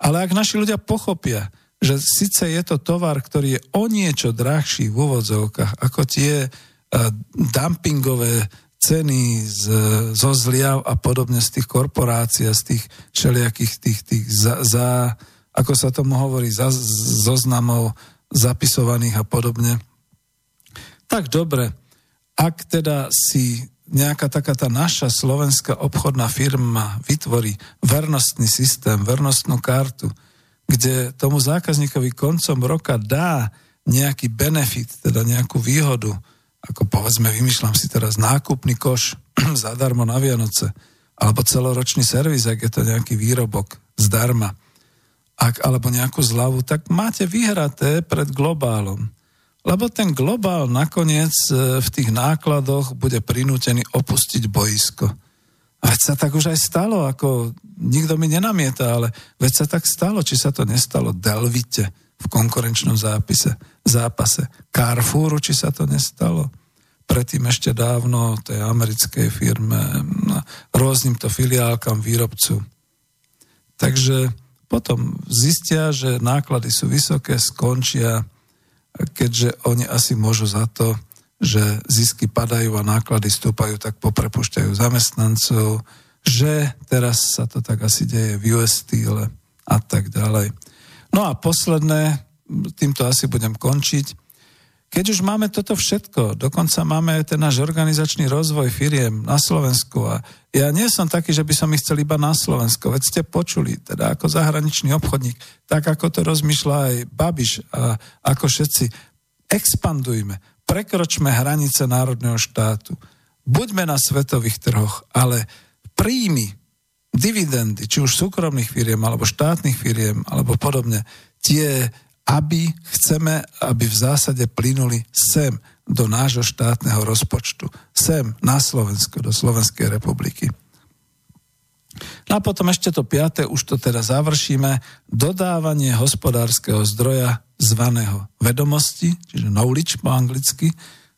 [SPEAKER 1] ale ak naši ľudia pochopia, že síce je to tovar, ktorý je o niečo drahší v úvodzovkách ako tie uh, dumpingové ceny z, zo zliav a podobne z tých korporácií a z tých všelijakých tých, tých za, za, ako sa tomu hovorí, za, zoznamov zapisovaných a podobne. Tak dobre, ak teda si nejaká taká tá naša slovenská obchodná firma vytvorí vernostný systém, vernostnú kartu, kde tomu zákazníkovi koncom roka dá nejaký benefit, teda nejakú výhodu, ako povedzme, vymýšľam si teraz nákupný koš zadarmo na Vianoce, alebo celoročný servis, ak je to nejaký výrobok zdarma, ak, alebo nejakú zľavu, tak máte vyhraté pred globálom. Lebo ten globál nakoniec e, v tých nákladoch bude prinútený opustiť boisko. A Veď sa tak už aj stalo, ako nikto mi nenamieta, ale veď sa tak stalo, či sa to nestalo Delvite v konkurenčnom zápise, zápase. Carrefouru, či sa to nestalo. Predtým ešte dávno tej americkej firme, rôznym to filiálkam výrobcu. Takže potom zistia, že náklady sú vysoké, skončia, keďže oni asi môžu za to, že zisky padajú a náklady stúpajú, tak poprepušťajú zamestnancov, že teraz sa to tak asi deje v US Steel a tak ďalej. No a posledné, týmto asi budem končiť, keď už máme toto všetko, dokonca máme ten náš organizačný rozvoj firiem na Slovensku a ja nie som taký, že by som ich chcel iba na Slovensko, veď ste počuli, teda ako zahraničný obchodník, tak ako to rozmýšľa aj Babiš a ako všetci, expandujme, prekročme hranice národného štátu, buďme na svetových trhoch, ale príjmy, dividendy, či už súkromných firiem, alebo štátnych firiem, alebo podobne, tie, aby chceme, aby v zásade plynuli sem, do nášho štátneho rozpočtu, sem, na Slovensko, do Slovenskej republiky. No a potom ešte to piaté, už to teda završíme, dodávanie hospodárskeho zdroja zvaného vedomosti, čiže knowledge po anglicky,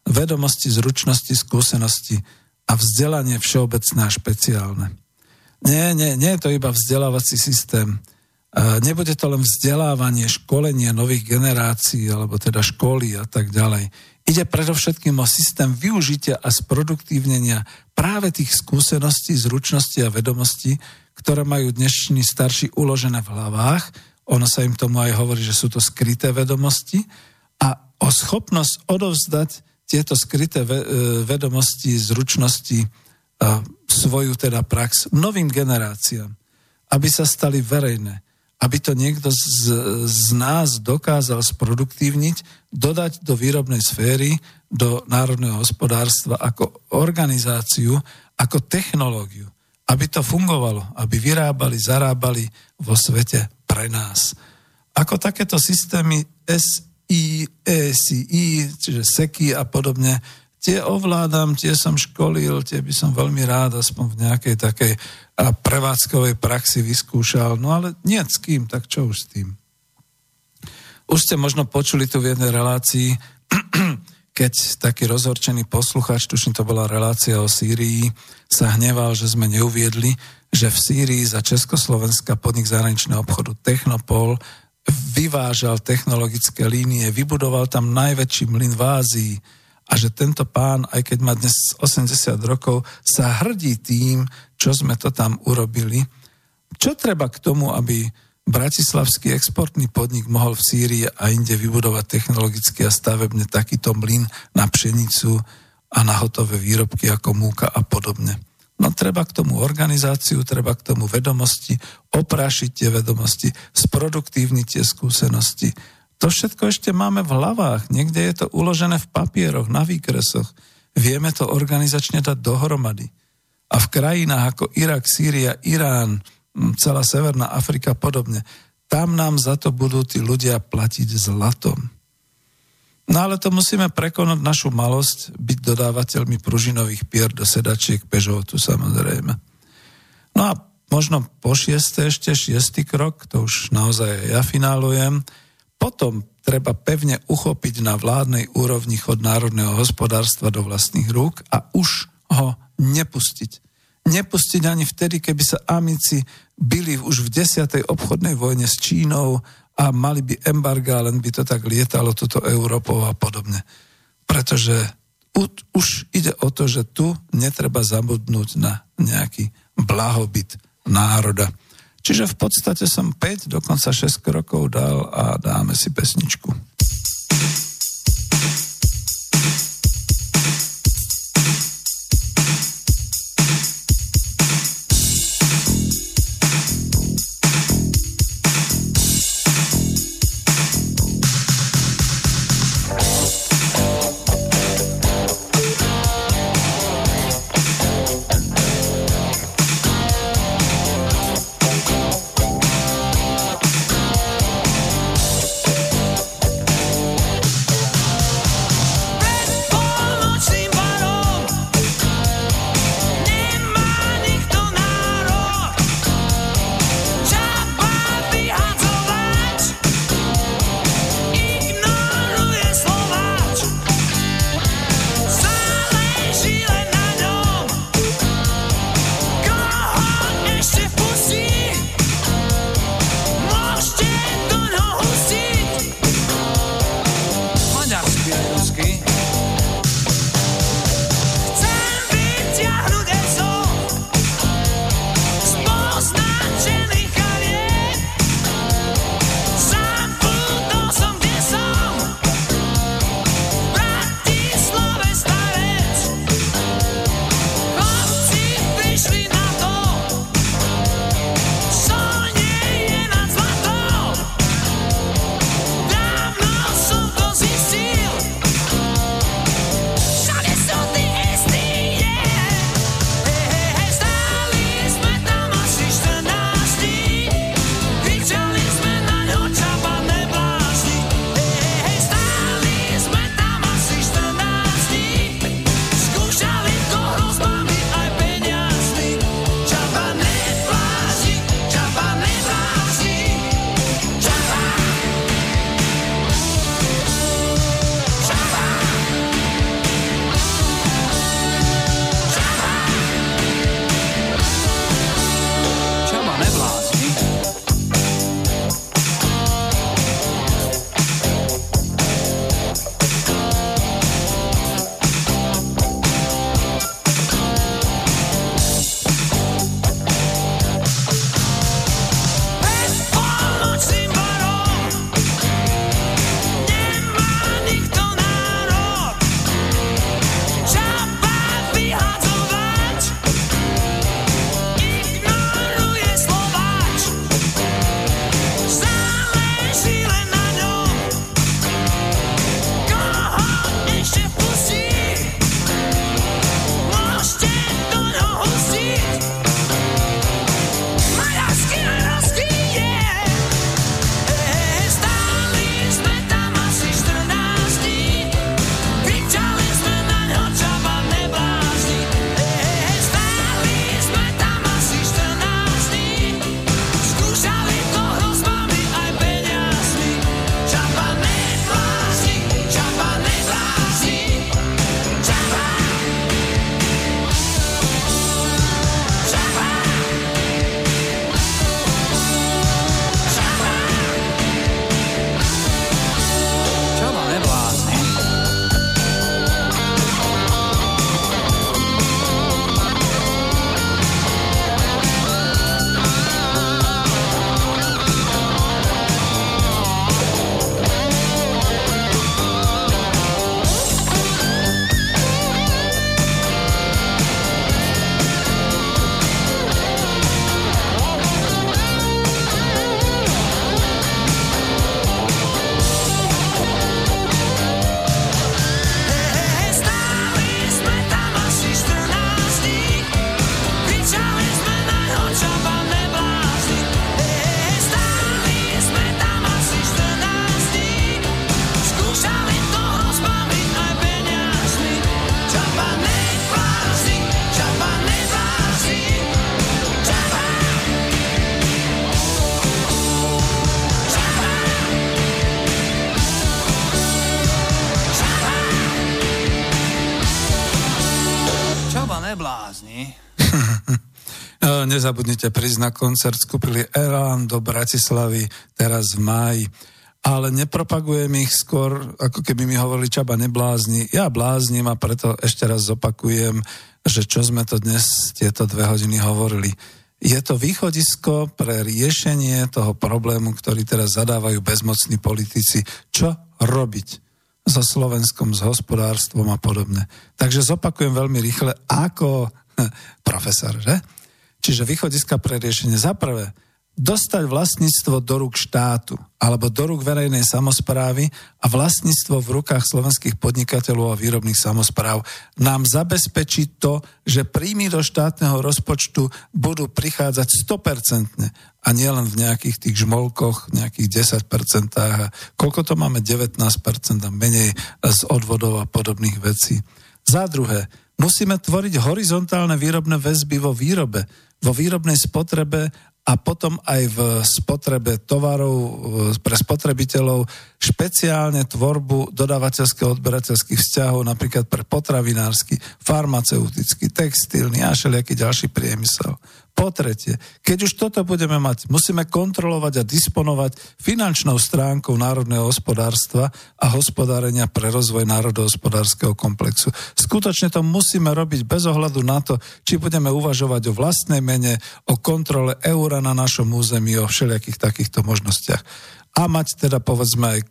[SPEAKER 1] vedomosti, zručnosti, skúsenosti a vzdelanie všeobecné a špeciálne. Nie, nie, nie je to iba vzdelávací systém. Nebude to len vzdelávanie, školenie nových generácií, alebo teda školy a tak ďalej. Ide predovšetkým o systém využitia a sproduktívnenia práve tých skúseností, zručností a vedomostí, ktoré majú dnešní starší uložené v hlavách. Ono sa im tomu aj hovorí, že sú to skryté vedomosti a o schopnosť odovzdať tieto skryté e, vedomosti, zručnosti, svoju teda prax novým generáciám, aby sa stali verejné aby to niekto z, z nás dokázal sproduktívniť, dodať do výrobnej sféry, do národného hospodárstva ako organizáciu, ako technológiu. Aby to fungovalo, aby vyrábali, zarábali vo svete pre nás. Ako takéto systémy SI, ECI, čiže SEKI a podobne, tie ovládam, tie som školil, tie by som veľmi rád aspoň v nejakej takej prevádzkovej praxi vyskúšal. No ale nie s kým, tak čo už s tým. Už ste možno počuli tu v jednej relácii, keď taký rozhorčený posluchač, tuším to bola relácia o Sýrii, sa hneval, že sme neuviedli, že v Sýrii za Československa podnik zahraničného obchodu Technopol vyvážal technologické línie, vybudoval tam najväčší mlyn v Ázii, a že tento pán, aj keď má dnes 80 rokov, sa hrdí tým, čo sme to tam urobili. Čo treba k tomu, aby Bratislavský exportný podnik mohol v Sýrii a inde vybudovať technologicky a stavebne takýto mlyn na pšenicu a na hotové výrobky ako múka a podobne. No treba k tomu organizáciu, treba k tomu vedomosti, oprášiť tie vedomosti, sproduktívniť tie skúsenosti to všetko ešte máme v hlavách. Niekde je to uložené v papieroch, na výkresoch. Vieme to organizačne dať dohromady. A v krajinách ako Irak, Sýria, Irán, celá Severná Afrika podobne, tam nám za to budú tí ľudia platiť zlatom. No ale to musíme prekonať našu malosť, byť dodávateľmi pružinových pier do sedačiek Peugeotu samozrejme. No a možno po šieste ešte šiestý krok, to už naozaj ja finálujem, potom treba pevne uchopiť na vládnej úrovni chod národného hospodárstva do vlastných rúk a už ho nepustiť. Nepustiť ani vtedy, keby sa amici byli už v desiatej obchodnej vojne s Čínou a mali by embarga, len by to tak lietalo toto Európou a podobne. Pretože už ide o to, že tu netreba zabudnúť na nejaký blahobyt národa. Čiže v podstate som 5, dokonca 6 krokov dal a dáme si pesničku. Nezabudnite prísť na koncert skupiny Elan do Bratislavy teraz v máji. Ale nepropagujem ich skôr, ako keby mi hovorili Čaba neblázni. Ja bláznim a preto ešte raz zopakujem, že čo sme to dnes tieto dve hodiny hovorili. Je to východisko pre riešenie toho problému, ktorý teraz zadávajú bezmocní politici. Čo robiť? so Slovenskom, s hospodárstvom a podobne. Takže zopakujem veľmi rýchle, ako profesor, že? Čiže východiska pre riešenie. Za prvé, dostať vlastníctvo do rúk štátu alebo do rúk verejnej samozprávy a vlastníctvo v rukách slovenských podnikateľov a výrobných samozpráv nám zabezpečí to, že príjmy do štátneho rozpočtu budú prichádzať 100% a nielen v nejakých tých žmolkoch, nejakých 10% a koľko to máme, 19% a menej z odvodov a podobných vecí. Za druhé, musíme tvoriť horizontálne výrobné väzby vo výrobe, vo výrobnej spotrebe a potom aj v spotrebe tovarov pre spotrebiteľov špeciálne tvorbu dodávateľského odberateľských vzťahov napríklad pre potravinársky, farmaceutický, textilný a všelijaký ďalší priemysel. Po tretie, keď už toto budeme mať, musíme kontrolovať a disponovať finančnou stránkou národného hospodárstva a hospodárenia pre rozvoj národohospodárskeho komplexu. Skutočne to musíme robiť bez ohľadu na to, či budeme uvažovať o vlastnej mene, o kontrole eura na našom území, o všelijakých takýchto možnostiach a mať teda povedzme aj e,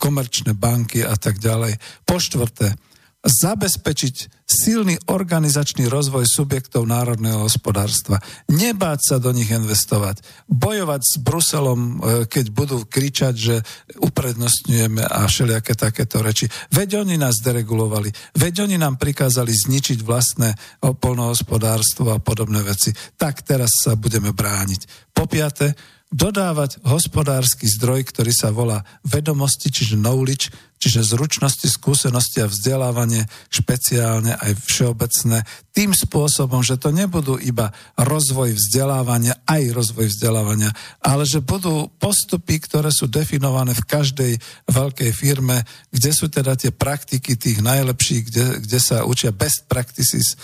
[SPEAKER 1] komerčné banky a tak ďalej. Po štvrté, zabezpečiť silný organizačný rozvoj subjektov národného hospodárstva. Nebáť sa do nich investovať. Bojovať s Bruselom, e, keď budú kričať, že uprednostňujeme a všelijaké takéto reči. Veď oni nás deregulovali. Veď oni nám prikázali zničiť vlastné polnohospodárstvo a podobné veci. Tak teraz sa budeme brániť. Po piate, dodávať hospodársky zdroj, ktorý sa volá vedomosti, čiže knowledge, čiže zručnosti, skúsenosti a vzdelávanie špeciálne aj všeobecné, tým spôsobom, že to nebudú iba rozvoj vzdelávania, aj rozvoj vzdelávania, ale že budú postupy, ktoré sú definované v každej veľkej firme, kde sú teda tie praktiky tých najlepších, kde, kde sa učia best practices,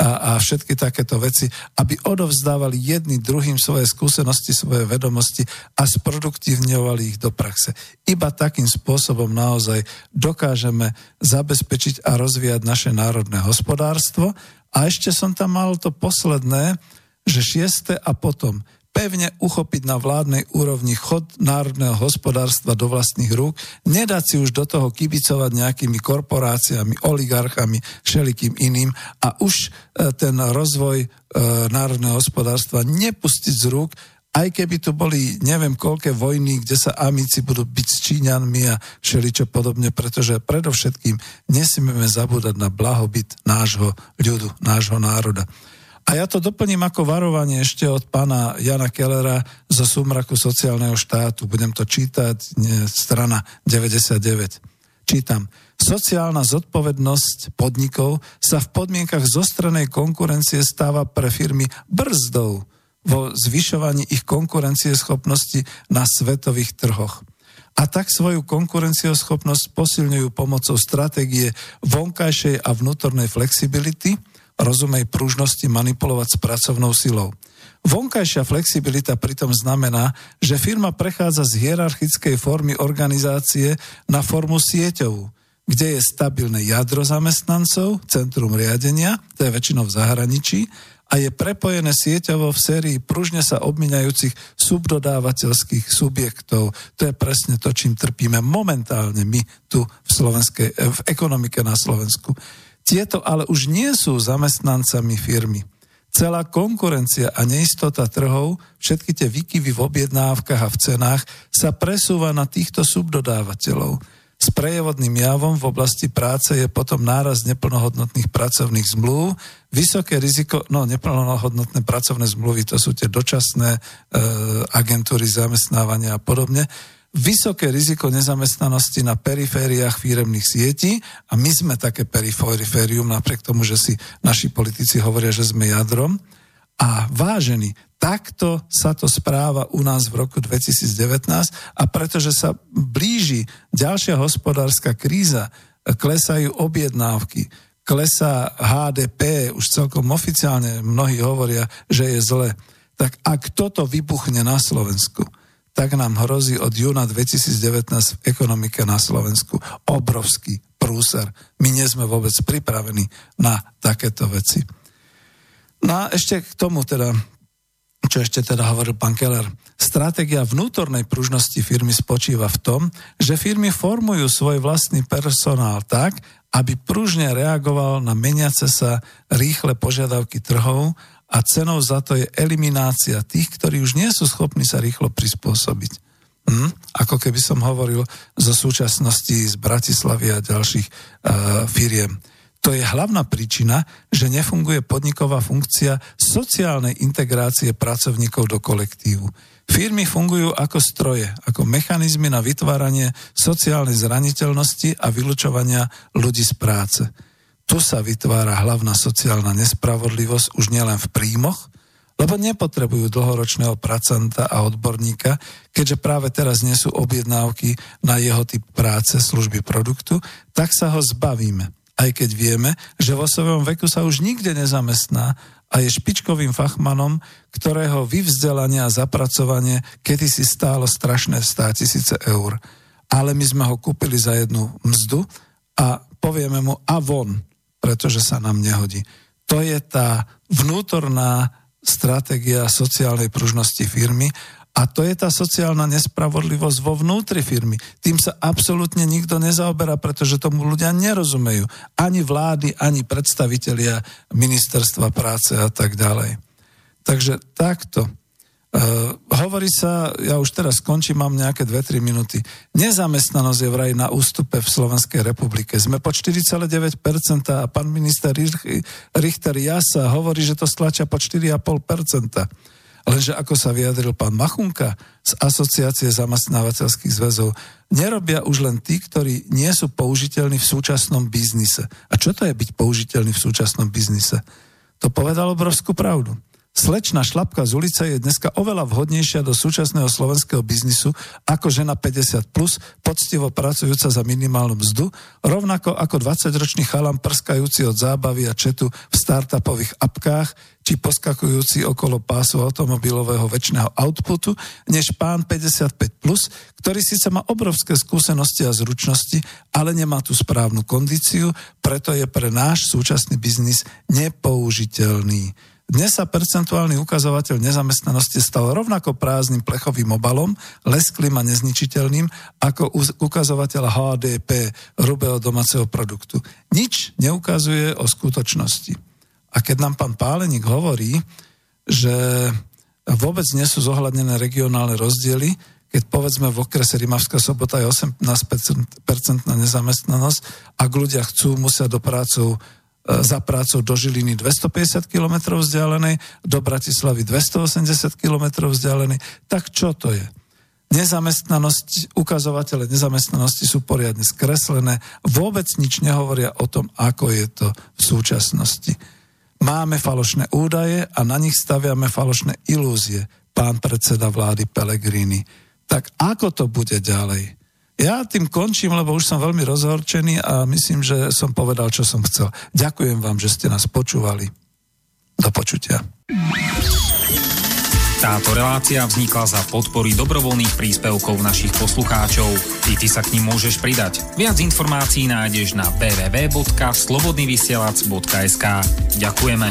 [SPEAKER 1] a, a všetky takéto veci, aby odovzdávali jedni druhým svoje skúsenosti, svoje vedomosti a sproduktívňovali ich do praxe. Iba takým spôsobom naozaj dokážeme zabezpečiť a rozvíjať naše národné hospodárstvo. A ešte som tam mal to posledné, že šieste a potom pevne uchopiť na vládnej úrovni chod národného hospodárstva do vlastných rúk, nedať si už do toho kibicovať nejakými korporáciami, oligarchami, všelikým iným a už e, ten rozvoj e, národného hospodárstva nepustiť z rúk, aj keby tu boli neviem koľké vojny, kde sa amici budú byť s Číňanmi a všeličo podobne, pretože predovšetkým nesmieme zabúdať na blahobyt nášho ľudu, nášho národa. A ja to doplním ako varovanie ešte od pána Jana Kellera zo Sumraku sociálneho štátu. Budem to čítať, nie, strana 99. Čítam. Sociálna zodpovednosť podnikov sa v podmienkach zostranej konkurencie stáva pre firmy brzdou vo zvyšovaní ich konkurencieschopnosti na svetových trhoch a tak svoju konkurencieschopnosť posilňujú pomocou stratégie vonkajšej a vnútornej flexibility – rozumej pružnosti manipulovať s pracovnou silou. Vonkajšia flexibilita pritom znamená, že firma prechádza z hierarchickej formy organizácie na formu sieťovú, kde je stabilné jadro zamestnancov, centrum riadenia, to je väčšinou v zahraničí, a je prepojené sieťovo v sérii pružne sa obmiňajúcich subdodávateľských subjektov. To je presne to, čím trpíme momentálne my tu v, slovenskej, v ekonomike na Slovensku. Tieto ale už nie sú zamestnancami firmy. Celá konkurencia a neistota trhov, všetky tie výkyvy v objednávkach a v cenách sa presúva na týchto subdodávateľov. S prejevodným javom v oblasti práce je potom náraz neplnohodnotných pracovných zmluv, vysoké riziko, no neplnohodnotné pracovné zmluvy, to sú tie dočasné e, agentúry zamestnávania a podobne, vysoké riziko nezamestnanosti na perifériách firemných sietí a my sme také periférium, napriek tomu, že si naši politici hovoria, že sme jadrom. A vážený, takto sa to správa u nás v roku 2019 a pretože sa blíži ďalšia hospodárska kríza, klesajú objednávky, klesá HDP, už celkom oficiálne mnohí hovoria, že je zle, tak ak toto vybuchne na Slovensku, tak nám hrozí od júna 2019 v ekonomike na Slovensku obrovský prúser. My nie sme vôbec pripravení na takéto veci. No a ešte k tomu teda, čo ešte teda hovoril pán Keller. Stratégia vnútornej pružnosti firmy spočíva v tom, že firmy formujú svoj vlastný personál tak, aby pružne reagoval na meniace sa rýchle požiadavky trhov a cenou za to je eliminácia tých, ktorí už nie sú schopní sa rýchlo prispôsobiť. Hm? Ako keby som hovoril zo súčasnosti z Bratislavy a ďalších uh, firiem. To je hlavná príčina, že nefunguje podniková funkcia sociálnej integrácie pracovníkov do kolektívu. Firmy fungujú ako stroje, ako mechanizmy na vytváranie sociálnej zraniteľnosti a vylučovania ľudí z práce. Tu sa vytvára hlavná sociálna nespravodlivosť už nielen v príjmoch, lebo nepotrebujú dlhoročného pracanta a odborníka, keďže práve teraz nie sú objednávky na jeho typ práce, služby, produktu, tak sa ho zbavíme aj keď vieme, že vo svojom veku sa už nikde nezamestná a je špičkovým fachmanom, ktorého vyvzdelanie a zapracovanie kedy si stálo strašné 100 tisíce eur. Ale my sme ho kúpili za jednu mzdu a povieme mu a von, pretože sa nám nehodí. To je tá vnútorná stratégia sociálnej pružnosti firmy a to je tá sociálna nespravodlivosť vo vnútri firmy. Tým sa absolútne nikto nezaoberá, pretože tomu ľudia nerozumejú. Ani vlády, ani predstavitelia ministerstva práce a tak ďalej. Takže takto. Uh, hovorí sa, ja už teraz skončím, mám nejaké 2-3 minúty. Nezamestnanosť je vraj na ústupe v Slovenskej republike. Sme po 4,9% a pán minister Richter Jasa hovorí, že to stlačia po 4,5%. Lenže ako sa vyjadril pán Machunka z Asociácie zamestnávateľských zväzov, nerobia už len tí, ktorí nie sú použiteľní v súčasnom biznise. A čo to je byť použiteľný v súčasnom biznise? To povedal obrovskú pravdu. Slečna šlapka z ulice je dneska oveľa vhodnejšia do súčasného slovenského biznisu ako žena 50+, plus, poctivo pracujúca za minimálnu mzdu, rovnako ako 20-ročný chalam prskajúci od zábavy a četu v startupových apkách, či poskakujúci okolo pásu automobilového väčšného outputu, než pán 55+, plus, ktorý síce má obrovské skúsenosti a zručnosti, ale nemá tú správnu kondíciu, preto je pre náš súčasný biznis nepoužiteľný. Dnes sa percentuálny ukazovateľ nezamestnanosti stal rovnako prázdnym plechovým obalom, lesklým a nezničiteľným ako ukazovateľ HDP, hrubého domáceho produktu. Nič neukazuje o skutočnosti. A keď nám pán Páleník hovorí, že vôbec nie sú zohľadnené regionálne rozdiely, keď povedzme v okrese Rimavská sobota je 18% nezamestnanosť, ak ľudia chcú, musia do prácov E, za prácou do Žiliny 250 km vzdialenej, do Bratislavy 280 km vzdialenej. Tak čo to je? Nezamestnanosť, ukazovatele nezamestnanosti sú poriadne skreslené, vôbec nič nehovoria o tom, ako je to v súčasnosti. Máme falošné údaje a na nich staviame falošné ilúzie, pán predseda vlády Pelegrini. Tak ako to bude ďalej? Ja tým končím, lebo už som veľmi rozhorčený a myslím, že som povedal, čo som chcel. Ďakujem vám, že ste nás počúvali. Do počutia.
[SPEAKER 4] Táto relácia vznikla za podpory dobrovoľných príspevkov našich poslucháčov. I ty sa k ním môžeš pridať. Viac informácií nájdeš na www.slobodnyvysielac.sk Ďakujeme.